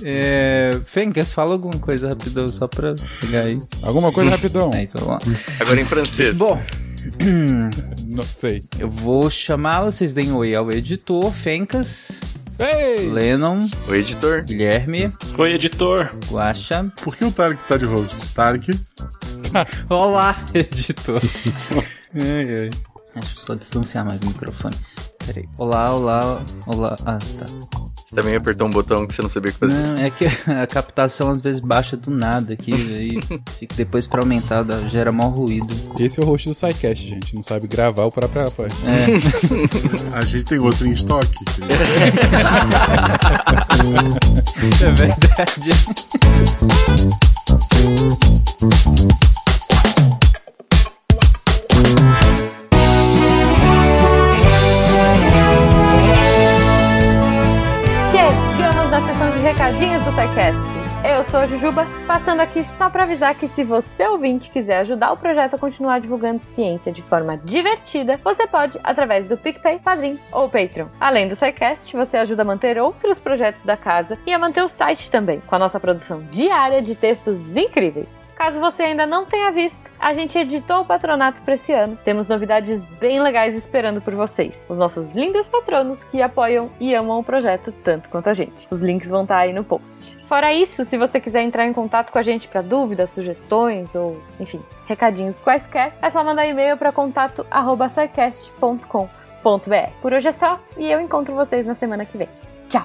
É, Fencas, fala alguma coisa rapidão só pra pegar aí. Alguma coisa rapidão. É, então. Agora em francês. Bom, Não sei. eu vou chamá-lo, vocês deem oi ao editor, Fencas, Ei! Lennon, O editor. Guilherme, Oi, editor. Guaxa. Por que o Tarek tá de host? Tarek. Olá, editor. ai, ai. Deixa eu só distanciar mais o microfone. Peraí. Olá, olá, olá. Ah, tá. Você também apertou um botão que você não sabia o que fazer. Não, é que a captação às vezes baixa do nada aqui, aí fica depois pra aumentar, dá- gera mau ruído. Esse é o host do SciCast, gente. Não sabe gravar o próprio voz. A gente tem outro em estoque. É verdade. Recadinhos do SciCast. Eu sou a Jujuba, passando aqui só para avisar que se você ouvinte quiser ajudar o projeto a continuar divulgando ciência de forma divertida, você pode através do PicPay, Padrim ou Patreon. Além do SciCast, você ajuda a manter outros projetos da casa e a manter o site também, com a nossa produção diária de textos incríveis. Caso você ainda não tenha visto, a gente editou o patronato para esse ano. Temos novidades bem legais esperando por vocês. Os nossos lindos patronos que apoiam e amam o projeto tanto quanto a gente. Os links vão estar aí no post. Fora isso, se você quiser entrar em contato com a gente para dúvidas, sugestões ou, enfim, recadinhos quaisquer, é só mandar e-mail para contato@sicast.com.br. Por hoje é só e eu encontro vocês na semana que vem. Tchau.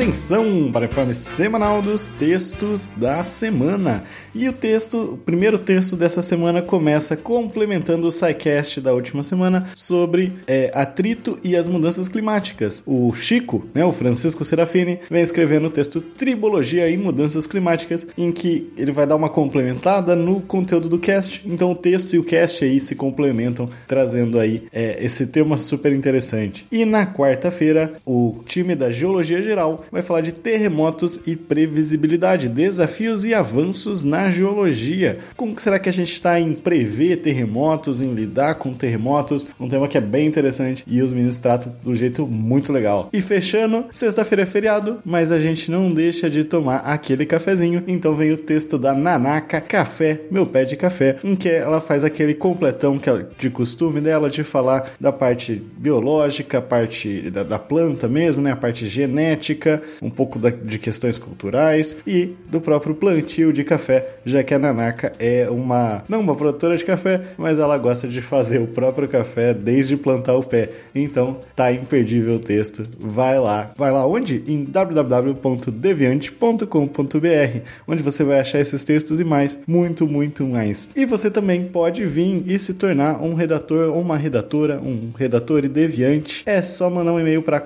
Atenção para o informe semanal dos textos da semana. E o texto, o primeiro texto dessa semana começa complementando o SciCast da última semana sobre é, atrito e as mudanças climáticas. O Chico, né, o Francisco Serafini, vem escrevendo o texto Tribologia e Mudanças Climáticas, em que ele vai dar uma complementada no conteúdo do cast. Então o texto e o cast aí se complementam, trazendo aí é, esse tema super interessante. E na quarta-feira, o time da Geologia Geral vai falar de terremotos e previsibilidade, desafios e avanços na geologia. Como que será que a gente está em prever terremotos, em lidar com terremotos? Um tema que é bem interessante e os meninos tratam do jeito muito legal. E fechando, sexta-feira é feriado, mas a gente não deixa de tomar aquele cafezinho. Então vem o texto da Nanaka Café, meu pé de café, em que ela faz aquele completão que é de costume dela de falar da parte biológica, parte da, da planta mesmo, né? A parte genética, um pouco da- de questões culturais e do próprio plantio de café, já que a Nanaka é uma, não uma produtora de café, mas ela gosta de fazer o próprio café desde plantar o pé. Então, tá imperdível o texto. Vai lá. Vai lá onde? Em www.deviante.com.br, onde você vai achar esses textos e mais, muito, muito mais. E você também pode vir e se tornar um redator ou uma redatora, um redator e deviante. É só mandar um e-mail para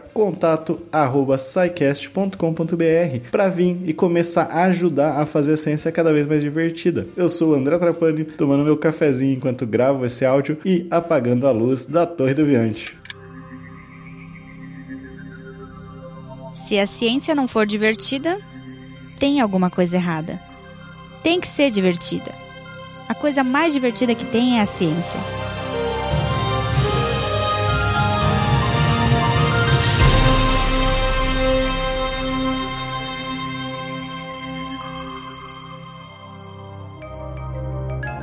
contato@scicast.com.br para vir e começar a ajudar a fazer a ciência cada vez mais divertida. Eu sou o André Trapani, tomando meu cafezinho enquanto gravo esse áudio e apagando a luz da Torre Deviante. Se a ciência não for divertida, tem alguma coisa errada. Tem que ser divertida. A coisa mais divertida que tem é a ciência.